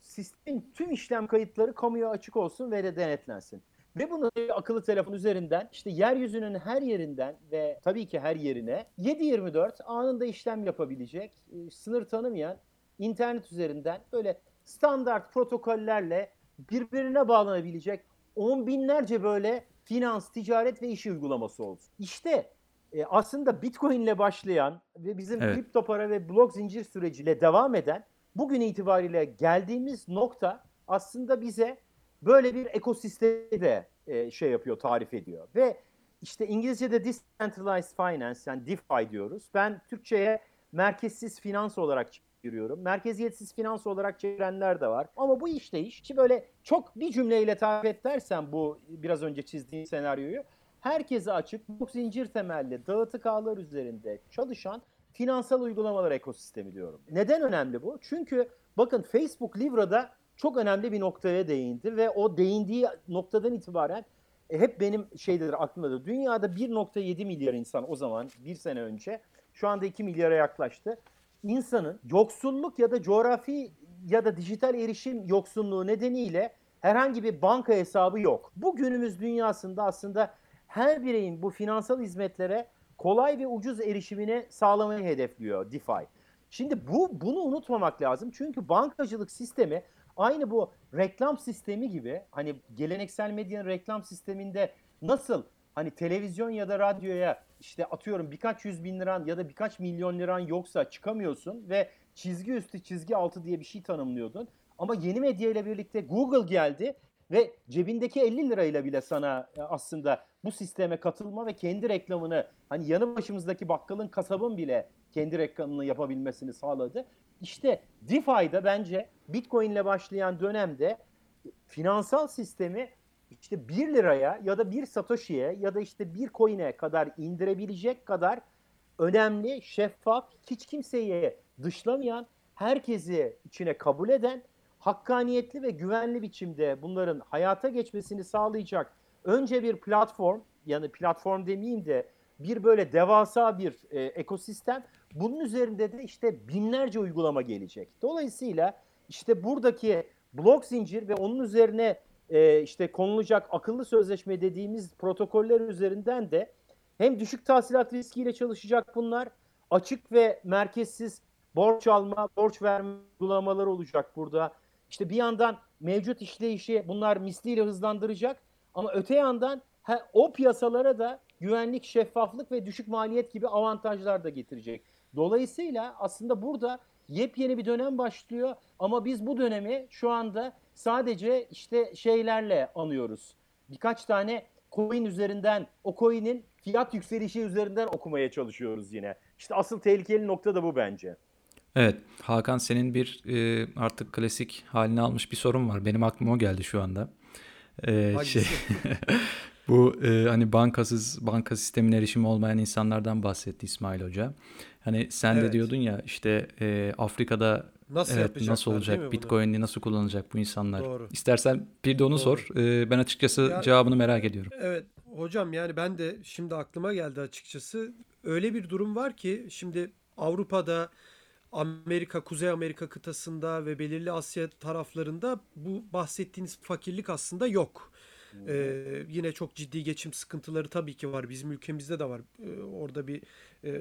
sistemin tüm işlem kayıtları kamuya açık olsun ve de denetlensin. Ve bunu akıllı telefon üzerinden işte yeryüzünün her yerinden ve tabii ki her yerine 7-24 anında işlem yapabilecek, e, sınır tanımayan internet üzerinden böyle standart protokollerle birbirine bağlanabilecek on binlerce böyle finans, ticaret ve iş uygulaması olsun. İşte e, aslında Bitcoin ile başlayan ve bizim Evet. kripto para ve blok zincir süreciyle devam eden bugün itibariyle geldiğimiz nokta aslında bize böyle bir ekosistemi de e, şey yapıyor, tarif ediyor. Ve işte İngilizce'de Decentralized Finance yani DeFi diyoruz. Ben Türkçe'ye merkezsiz finans olarak çeviriyorum. Merkeziyetsiz finans olarak çevirenler de var. Ama bu işleyiş ki böyle çok bir cümleyle tarif et dersen bu biraz önce çizdiğim senaryoyu herkese açık, bu zincir temelli, dağıtık ağlar üzerinde çalışan finansal uygulamalar ekosistemi diyorum. Neden önemli bu? Çünkü bakın Facebook Libra'da çok önemli bir noktaya değindi ve o değindiği noktadan itibaren e, hep benim şeydir aklımdadır. Dünyada 1.7 milyar insan o zaman bir sene önce şu anda 2 milyara yaklaştı. İnsanın yoksulluk ya da coğrafi ya da dijital erişim yoksunluğu nedeniyle herhangi bir banka hesabı yok. Bu günümüz dünyasında aslında her bireyin bu finansal hizmetlere kolay ve ucuz erişimini sağlamayı hedefliyor DeFi. Şimdi bu bunu unutmamak lazım. Çünkü bankacılık sistemi aynı bu reklam sistemi gibi hani geleneksel medyanın reklam sisteminde nasıl hani televizyon ya da radyoya işte atıyorum birkaç yüz bin liran ya da birkaç milyon liran yoksa çıkamıyorsun ve çizgi üstü çizgi altı diye bir şey tanımlıyordun. Ama yeni medya ile birlikte Google geldi ve cebindeki 50 lirayla bile sana e, aslında bu sisteme katılma ve kendi reklamını hani yanı başımızdaki bakkalın kasabın bile kendi reklamını yapabilmesini sağladı. İşte DeFi'de bence Bitcoin ile başlayan dönemde finansal sistemi işte 1 liraya ya da 1 satoshi'ye ya da işte 1 coin'e kadar indirebilecek kadar önemli, şeffaf, hiç kimseyi dışlamayan, herkesi içine kabul eden, hakkaniyetli ve güvenli biçimde bunların hayata geçmesini sağlayacak önce bir platform, yani platform demeyeyim de bir böyle devasa bir e, ekosistem. Bunun üzerinde de işte binlerce uygulama gelecek. Dolayısıyla işte buradaki blok zincir ve onun üzerine e, işte konulacak akıllı sözleşme dediğimiz protokoller üzerinden de hem düşük tahsilat riskiyle çalışacak bunlar, açık ve merkezsiz borç alma, borç verme uygulamaları olacak burada. İşte bir yandan mevcut işleyişi bunlar misliyle hızlandıracak ama öte yandan ha, o piyasalara da güvenlik, şeffaflık ve düşük maliyet gibi avantajlar da getirecek. Dolayısıyla aslında burada yepyeni bir dönem başlıyor ama biz bu dönemi şu anda sadece işte şeylerle anıyoruz. Birkaç tane coin üzerinden o coin'in fiyat yükselişi üzerinden okumaya çalışıyoruz yine. İşte asıl tehlikeli nokta da bu bence. Evet Hakan senin bir e, artık klasik halini almış bir sorun var. Benim aklıma o geldi şu anda. E, Hangisi? şey, bu e, hani bankasız banka sistemine erişimi olmayan insanlardan bahsetti İsmail Hoca. Hani sen de Evet. diyordun ya işte e, Afrika'da Nasıl evet nasıl olacak? Bitcoin'i nasıl kullanacak bu insanlar? Doğru. İstersen bir de onu Doğru. sor. E, ben açıkçası Ya- cevabını merak ediyorum. Evet hocam yani ben de şimdi aklıma geldi açıkçası. Öyle bir durum var ki şimdi Avrupa'da, Amerika, Kuzey Amerika kıtasında ve belirli Asya taraflarında bu bahsettiğiniz fakirlik aslında yok. Ee, yine çok ciddi geçim sıkıntıları tabii ki var. Bizim ülkemizde de var. Ee, orada bir e,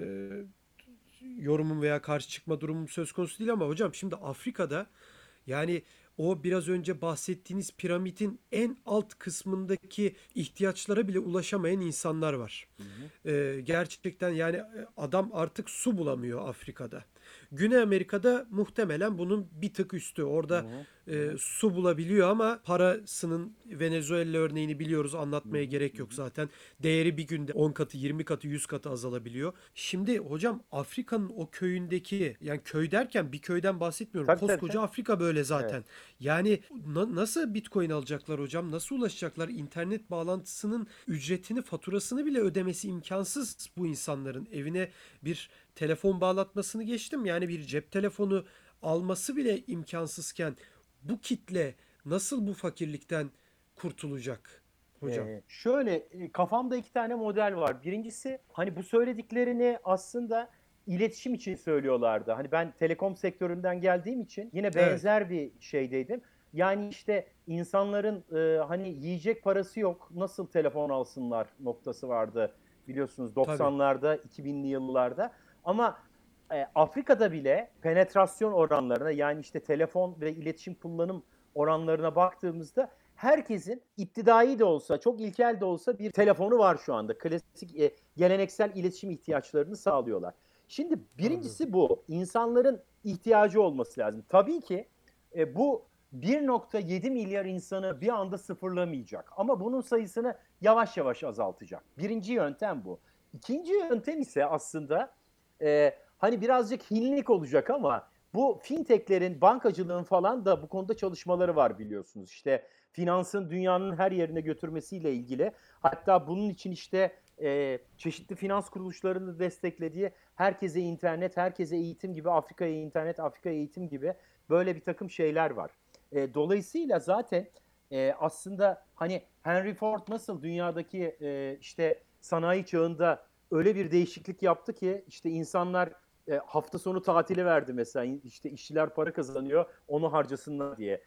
yorumum veya karşı çıkma durumum söz konusu değil ama hocam şimdi Afrika'da yani o biraz önce bahsettiğiniz piramidin en alt kısmındaki ihtiyaçlara bile ulaşamayan insanlar var. Ee, gerçekten yani e, adam artık su bulamıyor Afrika'da. Güney Amerika'da muhtemelen bunun bir tık üstü. Orada e, su bulabiliyor ama parasının Venezuela örneğini biliyoruz anlatmaya gerek yok zaten. Değeri bir günde 10 katı, 20 katı, 100 katı azalabiliyor. Şimdi hocam Afrika'nın o köyündeki yani köy derken bir köyden bahsetmiyorum. Tabii, Koskoca tabii. Afrika böyle zaten. Yani na- nasıl Bitcoin alacaklar hocam? Nasıl ulaşacaklar? İnternet bağlantısının ücretini, faturasını bile ödemesi imkansız bu insanların. Evine bir telefon bağlatmasını geçtim. Yani bir cep telefonu alması bile imkansızken bu kitle nasıl bu fakirlikten kurtulacak hocam? Ee, şöyle e, kafamda iki tane model var. Birincisi hani bu söylediklerini aslında iletişim için söylüyorlardı. Hani ben telekom sektöründen geldiğim için yine benzer bir şeydeydim. Yani işte insanların e, hani yiyecek parası yok nasıl telefon alsınlar noktası vardı biliyorsunuz 90'larda 2000'li yıllarda. Ama e, Afrika'da bile penetrasyon oranlarına yani işte telefon ve iletişim kullanım oranlarına baktığımızda herkesin iptidai de olsa, çok ilkel de olsa bir telefonu var şu anda. Klasik e, geleneksel iletişim ihtiyaçlarını sağlıyorlar. Şimdi birincisi bu. İnsanların ihtiyacı olması lazım. Tabii ki e, bu 1.7 milyar insanı bir anda sıfırlamayacak. Ama bunun sayısını yavaş yavaş azaltacak. Birinci yöntem bu. İkinci yöntem ise aslında e, hani birazcık hinlik olacak ama bu fintechlerin, bankacılığın falan da bu konuda çalışmaları var biliyorsunuz. İşte finansın dünyanın her yerine götürmesiyle ilgili. Hatta bunun için işte e, çeşitli finans kuruluşlarını desteklediği herkese internet, herkese eğitim gibi, Afrika'ya internet, Afrika'ya eğitim gibi böyle bir takım şeyler var. E, dolayısıyla zaten e, aslında hani Henry Ford nasıl dünyadaki e, işte sanayi çağında öyle bir değişiklik yaptı ki işte insanlar e, hafta sonu tatili verdi mesela işte işçiler para kazanıyor onu harcasınlar diye.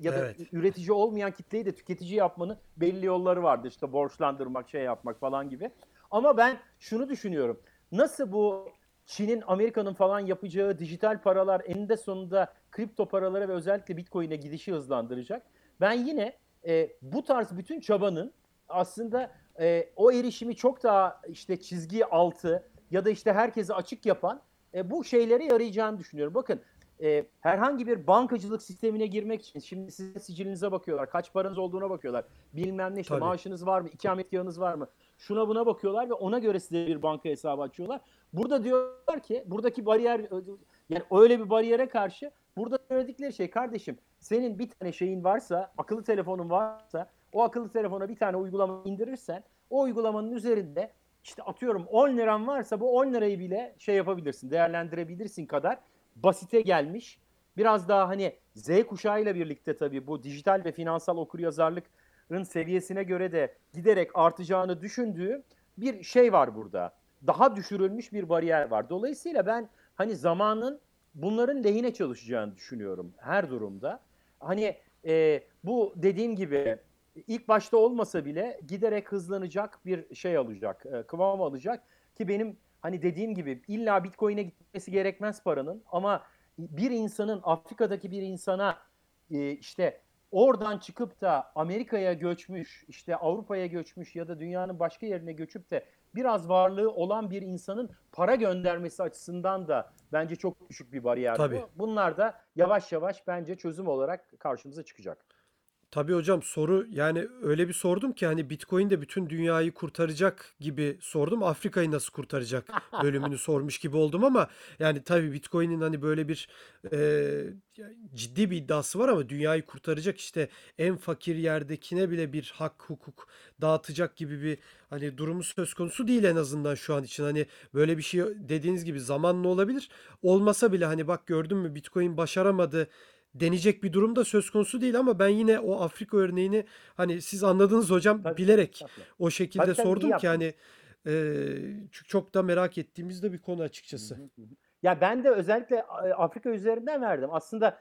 Ya da Evet. üretici olmayan kitleyi de tüketici yapmanın belli yolları vardı işte borçlandırmak şey yapmak falan gibi. Ama ben şunu düşünüyorum nasıl bu Çin'in Amerika'nın falan yapacağı dijital paralar eninde sonunda kripto paralara ve özellikle Bitcoin'e gidişi hızlandıracak. Ben yine e, bu tarz bütün çabanın aslında e, o erişimi çok daha işte çizgi altı ya da işte herkese açık yapan e, bu şeylere yarayacağını düşünüyorum. Bakın e, herhangi bir bankacılık sistemine girmek için şimdi sizin sicilinize bakıyorlar. Kaç paranız olduğuna bakıyorlar. Bilmem ne işte Tabii. maaşınız var mı? ikametgahınız var mı? Şuna buna bakıyorlar ve ona göre size bir banka hesabı açıyorlar. Burada diyorlar ki buradaki bariyer yani öyle bir bariyere karşı burada söyledikleri şey kardeşim senin bir tane şeyin varsa akıllı telefonun varsa o akıllı telefona bir tane uygulama indirirsen o uygulamanın üzerinde işte atıyorum 10 liran varsa bu 10 lirayı bile şey yapabilirsin değerlendirebilirsin kadar basite gelmiş. Biraz daha hani Z kuşağıyla birlikte tabii bu dijital ve finansal okuryazarlıkın seviyesine göre de giderek artacağını düşündüğü bir şey var burada. Daha düşürülmüş bir bariyer var. Dolayısıyla ben hani zamanın bunların lehine çalışacağını düşünüyorum her durumda. Hani e, bu dediğim gibi ilk başta olmasa bile giderek hızlanacak bir şey alacak, e, kıvam alacak ki benim hani dediğim gibi illa Bitcoin'e gitmesi gerekmez paranın ama bir insanın Afrika'daki bir insana e, işte oradan çıkıp da Amerika'ya göçmüş, işte Avrupa'ya göçmüş ya da dünyanın başka yerine göçüp de biraz varlığı olan bir insanın para göndermesi açısından da bence çok düşük bir bariyer Tabii. bu. Bunlar da yavaş yavaş bence çözüm olarak karşımıza çıkacak. Tabii hocam soru yani öyle bir sordum ki hani Bitcoin de bütün dünyayı kurtaracak gibi sordum. Afrika'yı nasıl kurtaracak bölümünü sormuş gibi oldum ama yani tabii Bitcoin'in hani böyle bir e, ciddi bir iddiası var ama dünyayı kurtaracak işte en fakir yerdekine bile bir hak hukuk dağıtacak gibi bir hani durumu söz konusu değil en azından şu an için. Hani böyle bir şey dediğiniz gibi zamanla olabilir. Olmasa bile hani bak gördün mü Bitcoin başaramadı denecek bir durum da söz konusu değil ama ben yine o Afrika örneğini hani siz anladınız hocam Tabii, bilerek tabii. o şekilde Tabii, sordum ki hani e, çok da merak ettiğimiz de bir konu açıkçası. Ya ben de özellikle e, Afrika üzerinden verdim. Aslında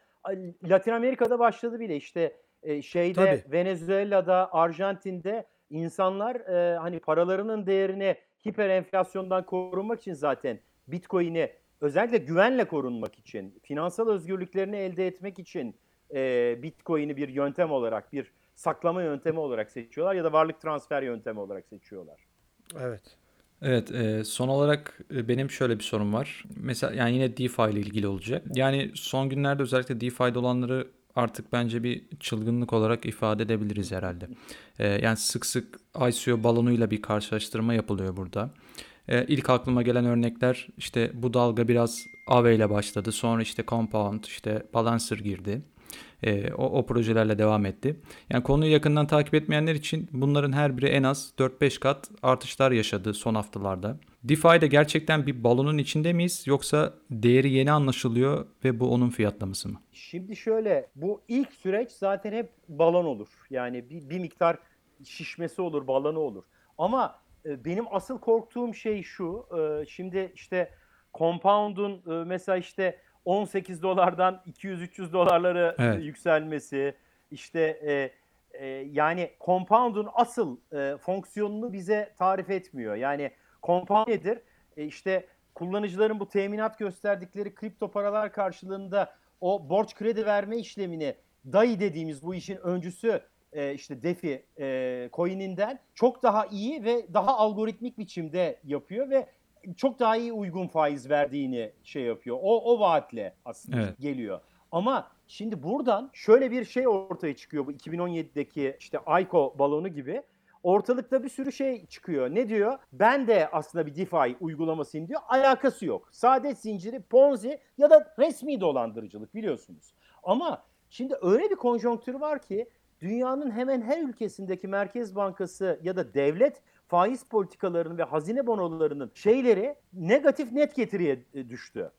Latin Amerika'da başladı bile işte e, şeyde Tabii. Venezuela'da, Arjantin'de insanlar e, hani paralarının değerini hiper enflasyondan korunmak için zaten Bitcoin'i özellikle güvenle korunmak için, finansal özgürlüklerini elde etmek için e, Bitcoin'i bir yöntem olarak, bir saklama yöntemi olarak seçiyorlar ya da varlık transfer yöntemi olarak seçiyorlar. Evet. Evet, e, son olarak e, benim şöyle bir sorum var. Mesela yani yine DeFi ile ilgili olacak. Yani son günlerde özellikle DeFi'de olanları artık bence bir çılgınlık olarak ifade edebiliriz herhalde. E, yani sık sık ICO balonuyla bir karşılaştırma yapılıyor burada. E, ilk aklıma gelen örnekler işte bu dalga biraz Aave ile başladı. Sonra işte Compound, işte Balancer girdi. E, o, o projelerle devam etti. Yani konuyu yakından takip etmeyenler için bunların her biri en az 4-5 kat artışlar yaşadı son haftalarda. DeFi'de gerçekten bir balonun içinde miyiz yoksa değeri yeni anlaşılıyor ve bu onun fiyatlaması mı? Şimdi şöyle bu ilk süreç zaten hep balon olur. Yani bir, bir miktar şişmesi olur, balonu olur. Ama benim asıl korktuğum şey şu. E, şimdi işte Compound'un e, mesela işte 18 dolardan 200-300 dolarlara Evet. yükselmesi, işte e, e, yani Compound'un asıl e, fonksiyonunu bize tarif etmiyor. Yani Compound nedir? E, işte kullanıcıların bu teminat gösterdikleri kripto paralar karşılığında o borç kredi verme işlemini DAI dediğimiz bu işin öncüsü e, işte DeFi e, coin'inden çok daha iyi ve daha algoritmik biçimde yapıyor ve çok daha iyi uygun faiz verdiğini şey yapıyor. O o vaatle aslında Evet. geliyor. Ama şimdi buradan şöyle bir şey ortaya çıkıyor bu 2017'deki işte ICO balonu gibi. Ortalıkta bir sürü şey çıkıyor. Ne diyor? Ben de aslında bir DeFi uygulamasıyım diyor. Alakası yok. Saadet zinciri, Ponzi ya da resmi dolandırıcılık biliyorsunuz. Ama şimdi öyle bir konjonktür var ki dünyanın hemen her ülkesindeki Merkez Bankası ya da devlet faiz politikalarının ve hazine bonolarının şeyleri negatif net getiriye e, düştü.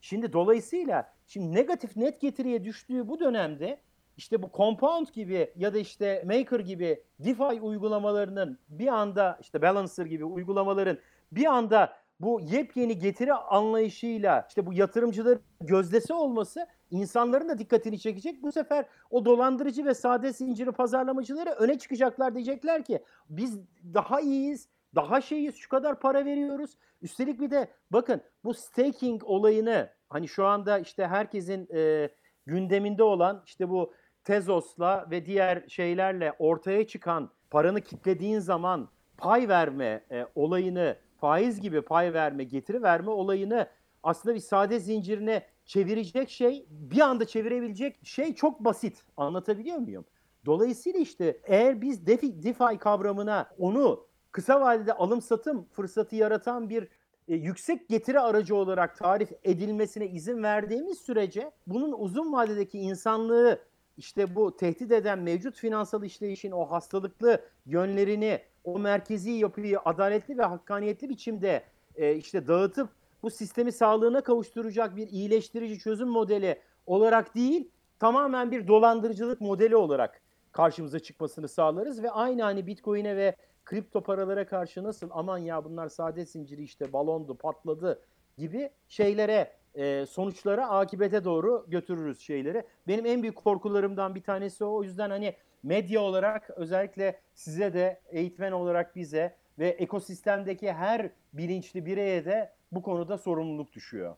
Şimdi dolayısıyla şimdi negatif net getiriye düştüğü bu dönemde işte bu Compound gibi ya da işte Maker gibi DeFi uygulamalarının bir anda işte Balancer gibi uygulamaların bir anda bu yepyeni getiri anlayışıyla işte bu yatırımcıların gözdesi olması insanların da dikkatini çekecek. Bu sefer o dolandırıcı ve sade zinciri pazarlamacıları öne çıkacaklar diyecekler ki biz daha iyiyiz, daha şeyiz, şu kadar para veriyoruz. Üstelik bir de bakın bu staking olayını hani şu anda işte herkesin e, gündeminde olan işte bu Tezos'la ve diğer şeylerle ortaya çıkan paranı kitlediğin zaman pay verme e, olayını, faiz gibi pay verme, getiri verme olayını aslında bir sade zincirine çevirecek şey, bir anda çevirebilecek şey çok basit. Anlatabiliyor muyum? Dolayısıyla işte eğer biz DeFi, DeFi kavramına onu kısa vadede alım satım fırsatı yaratan bir e, yüksek getiri aracı olarak tarif edilmesine izin verdiğimiz sürece bunun uzun vadedeki insanlığı işte bu tehdit eden mevcut finansal işleyişin o hastalıklı yönlerini, o merkezi yapıyı adaletli ve hakkaniyetli biçimde e, işte dağıtıp bu sistemi sağlığına kavuşturacak bir iyileştirici çözüm modeli olarak değil, tamamen bir dolandırıcılık modeli olarak karşımıza çıkmasını sağlarız. Ve aynı hani Bitcoin'e ve kripto paralara karşı nasıl aman ya bunlar saadet zinciri işte balondu patladı gibi şeylere e, sonuçlara akibete doğru götürürüz şeyleri. Benim en büyük korkularımdan bir tanesi o. O yüzden hani medya olarak özellikle size de eğitmen olarak bize ve ekosistemdeki her bilinçli bireye de bu konuda sorumluluk düşüyor.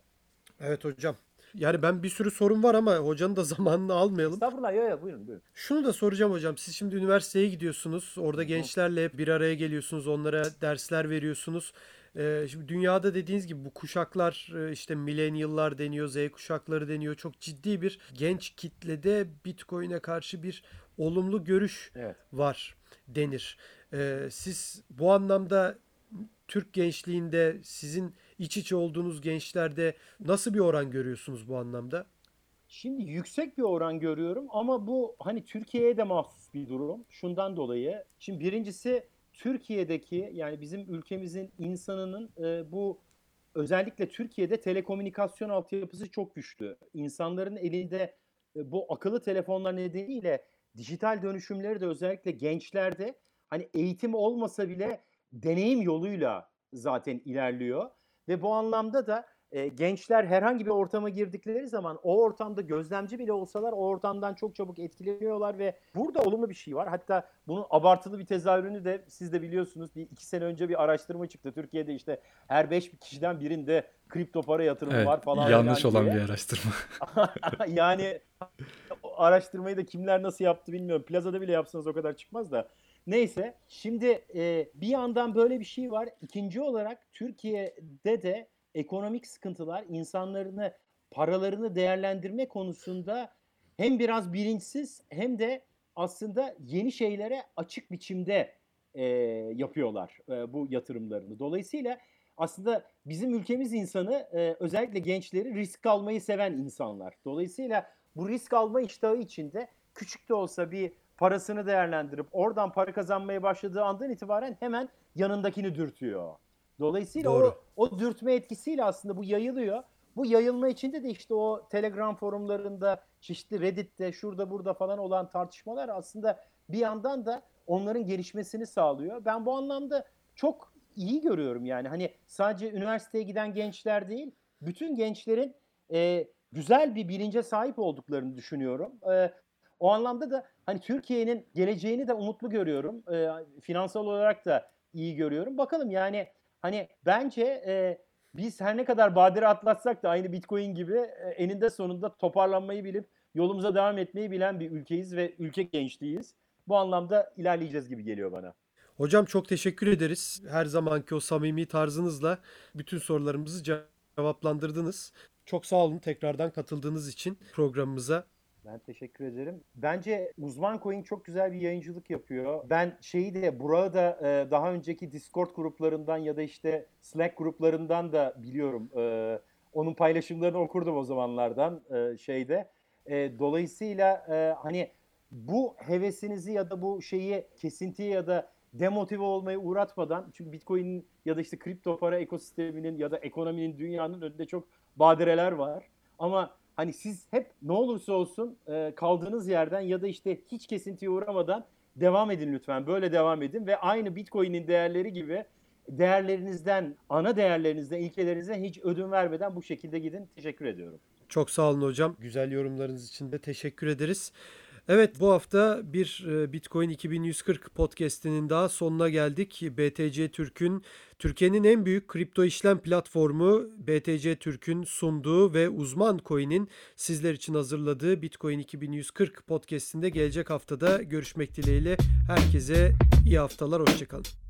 Evet hocam. Yani ben bir sürü sorun var ama hocanın da zamanını almayalım. Estağfurullah yok yok buyurun buyurun. Şunu da soracağım hocam. Siz şimdi üniversiteye gidiyorsunuz. Orada gençlerle bir araya geliyorsunuz. Onlara dersler veriyorsunuz. Ee, şimdi dünyada dediğiniz gibi bu kuşaklar e, işte milenyıllar deniyor, Z kuşakları deniyor. Çok ciddi bir genç kitlede Bitcoin'e karşı bir olumlu görüş Evet. var denir. Ee, siz bu anlamda Türk gençliğinde sizin iç içe olduğunuz gençlerde nasıl bir oran görüyorsunuz bu anlamda? Şimdi yüksek bir oran görüyorum ama bu hani Türkiye'ye de mahsus bir durum. Şundan dolayı. Şimdi birincisi Türkiye'deki yani bizim ülkemizin insanının e, bu özellikle Türkiye'de telekomünikasyon altyapısı çok güçlü. İnsanların elinde e, bu akıllı telefonlar nedeniyle dijital dönüşümleri de özellikle gençlerde hani eğitim olmasa bile deneyim yoluyla zaten ilerliyor. Ve bu anlamda da e, gençler herhangi bir ortama girdikleri zaman o ortamda gözlemci bile olsalar o ortamdan çok çabuk etkileniyorlar ve burada olumlu bir şey var. Hatta bunun abartılı bir tezahürünü de siz de biliyorsunuz. Bir iki sene önce bir araştırma çıktı. Türkiye'de işte her beş kişiden birinde kripto para yatırımı Evet, var falan. yanlış olan diye. bir araştırma. yani o araştırmayı da kimler nasıl yaptı bilmiyorum. Plazada bile yapsanız o kadar çıkmaz da. Neyse şimdi e, bir yandan böyle bir şey var. İkinci olarak Türkiye'de de ekonomik sıkıntılar insanlarını paralarını değerlendirme konusunda hem biraz bilinçsiz hem de aslında yeni şeylere açık biçimde e, yapıyorlar e, bu yatırımlarını. Dolayısıyla aslında bizim ülkemiz insanı e, özellikle gençleri risk almayı seven insanlar. Dolayısıyla bu risk alma iştahı içinde küçük de olsa bir parasını değerlendirip oradan para kazanmaya başladığı andan itibaren hemen yanındakini dürtüyor. Dolayısıyla Doğru. o, o dürtme etkisiyle aslında bu yayılıyor. Bu yayılma içinde de işte o Telegram forumlarında, çeşitli Reddit'te, şurada burada falan olan tartışmalar aslında bir yandan da onların gelişmesini sağlıyor. Ben bu anlamda çok iyi görüyorum yani. Hani sadece üniversiteye giden gençler değil, bütün gençlerin e, güzel bir bilince sahip olduklarını düşünüyorum. E, o anlamda da hani Türkiye'nin geleceğini de umutlu görüyorum. E, finansal olarak da iyi görüyorum. Bakalım yani hani bence e, biz her ne kadar badire atlatsak da aynı Bitcoin gibi e, eninde sonunda toparlanmayı bilip yolumuza devam etmeyi bilen bir ülkeyiz ve ülke gençliğiyiz. Bu anlamda ilerleyeceğiz gibi geliyor bana. Hocam çok teşekkür ederiz. Her zamanki o samimi tarzınızla bütün sorularımızı cevaplandırdınız. Çok sağ olun tekrardan katıldığınız için programımıza. Ben teşekkür ederim. Bence Uzman Coin çok güzel bir yayıncılık yapıyor. Ben şeyi de Burak'ı da e, daha önceki Discord gruplarından ya da işte Slack gruplarından da biliyorum. E, onun paylaşımlarını okurdum o zamanlardan e, şeyde. E, dolayısıyla e, hani bu hevesinizi ya da bu şeyi kesintiye ya da demotive olmaya uğratmadan çünkü Bitcoin'in ya da işte kripto para ekosisteminin ya da ekonominin dünyanın önünde çok badireler var. Ama hani siz hep ne olursa olsun e, kaldığınız yerden ya da işte hiç kesintiye uğramadan devam edin lütfen. Böyle devam edin ve aynı Bitcoin'in değerleri gibi değerlerinizden, ana değerlerinizden, ilkelerinizden hiç ödün vermeden bu şekilde gidin. Teşekkür ediyorum. Çok sağ olun hocam. Güzel yorumlarınız için de teşekkür ederiz. Evet bu hafta bir e, Bitcoin 2140 podcast'inin daha sonuna geldik. BTC Türk'ün Türkiye'nin en büyük kripto işlem platformu BTC Türk'ün sunduğu ve uzman coin'in sizler için hazırladığı Bitcoin 2140 podcast'inde gelecek haftada görüşmek dileğiyle herkese iyi haftalar hoşçakalın.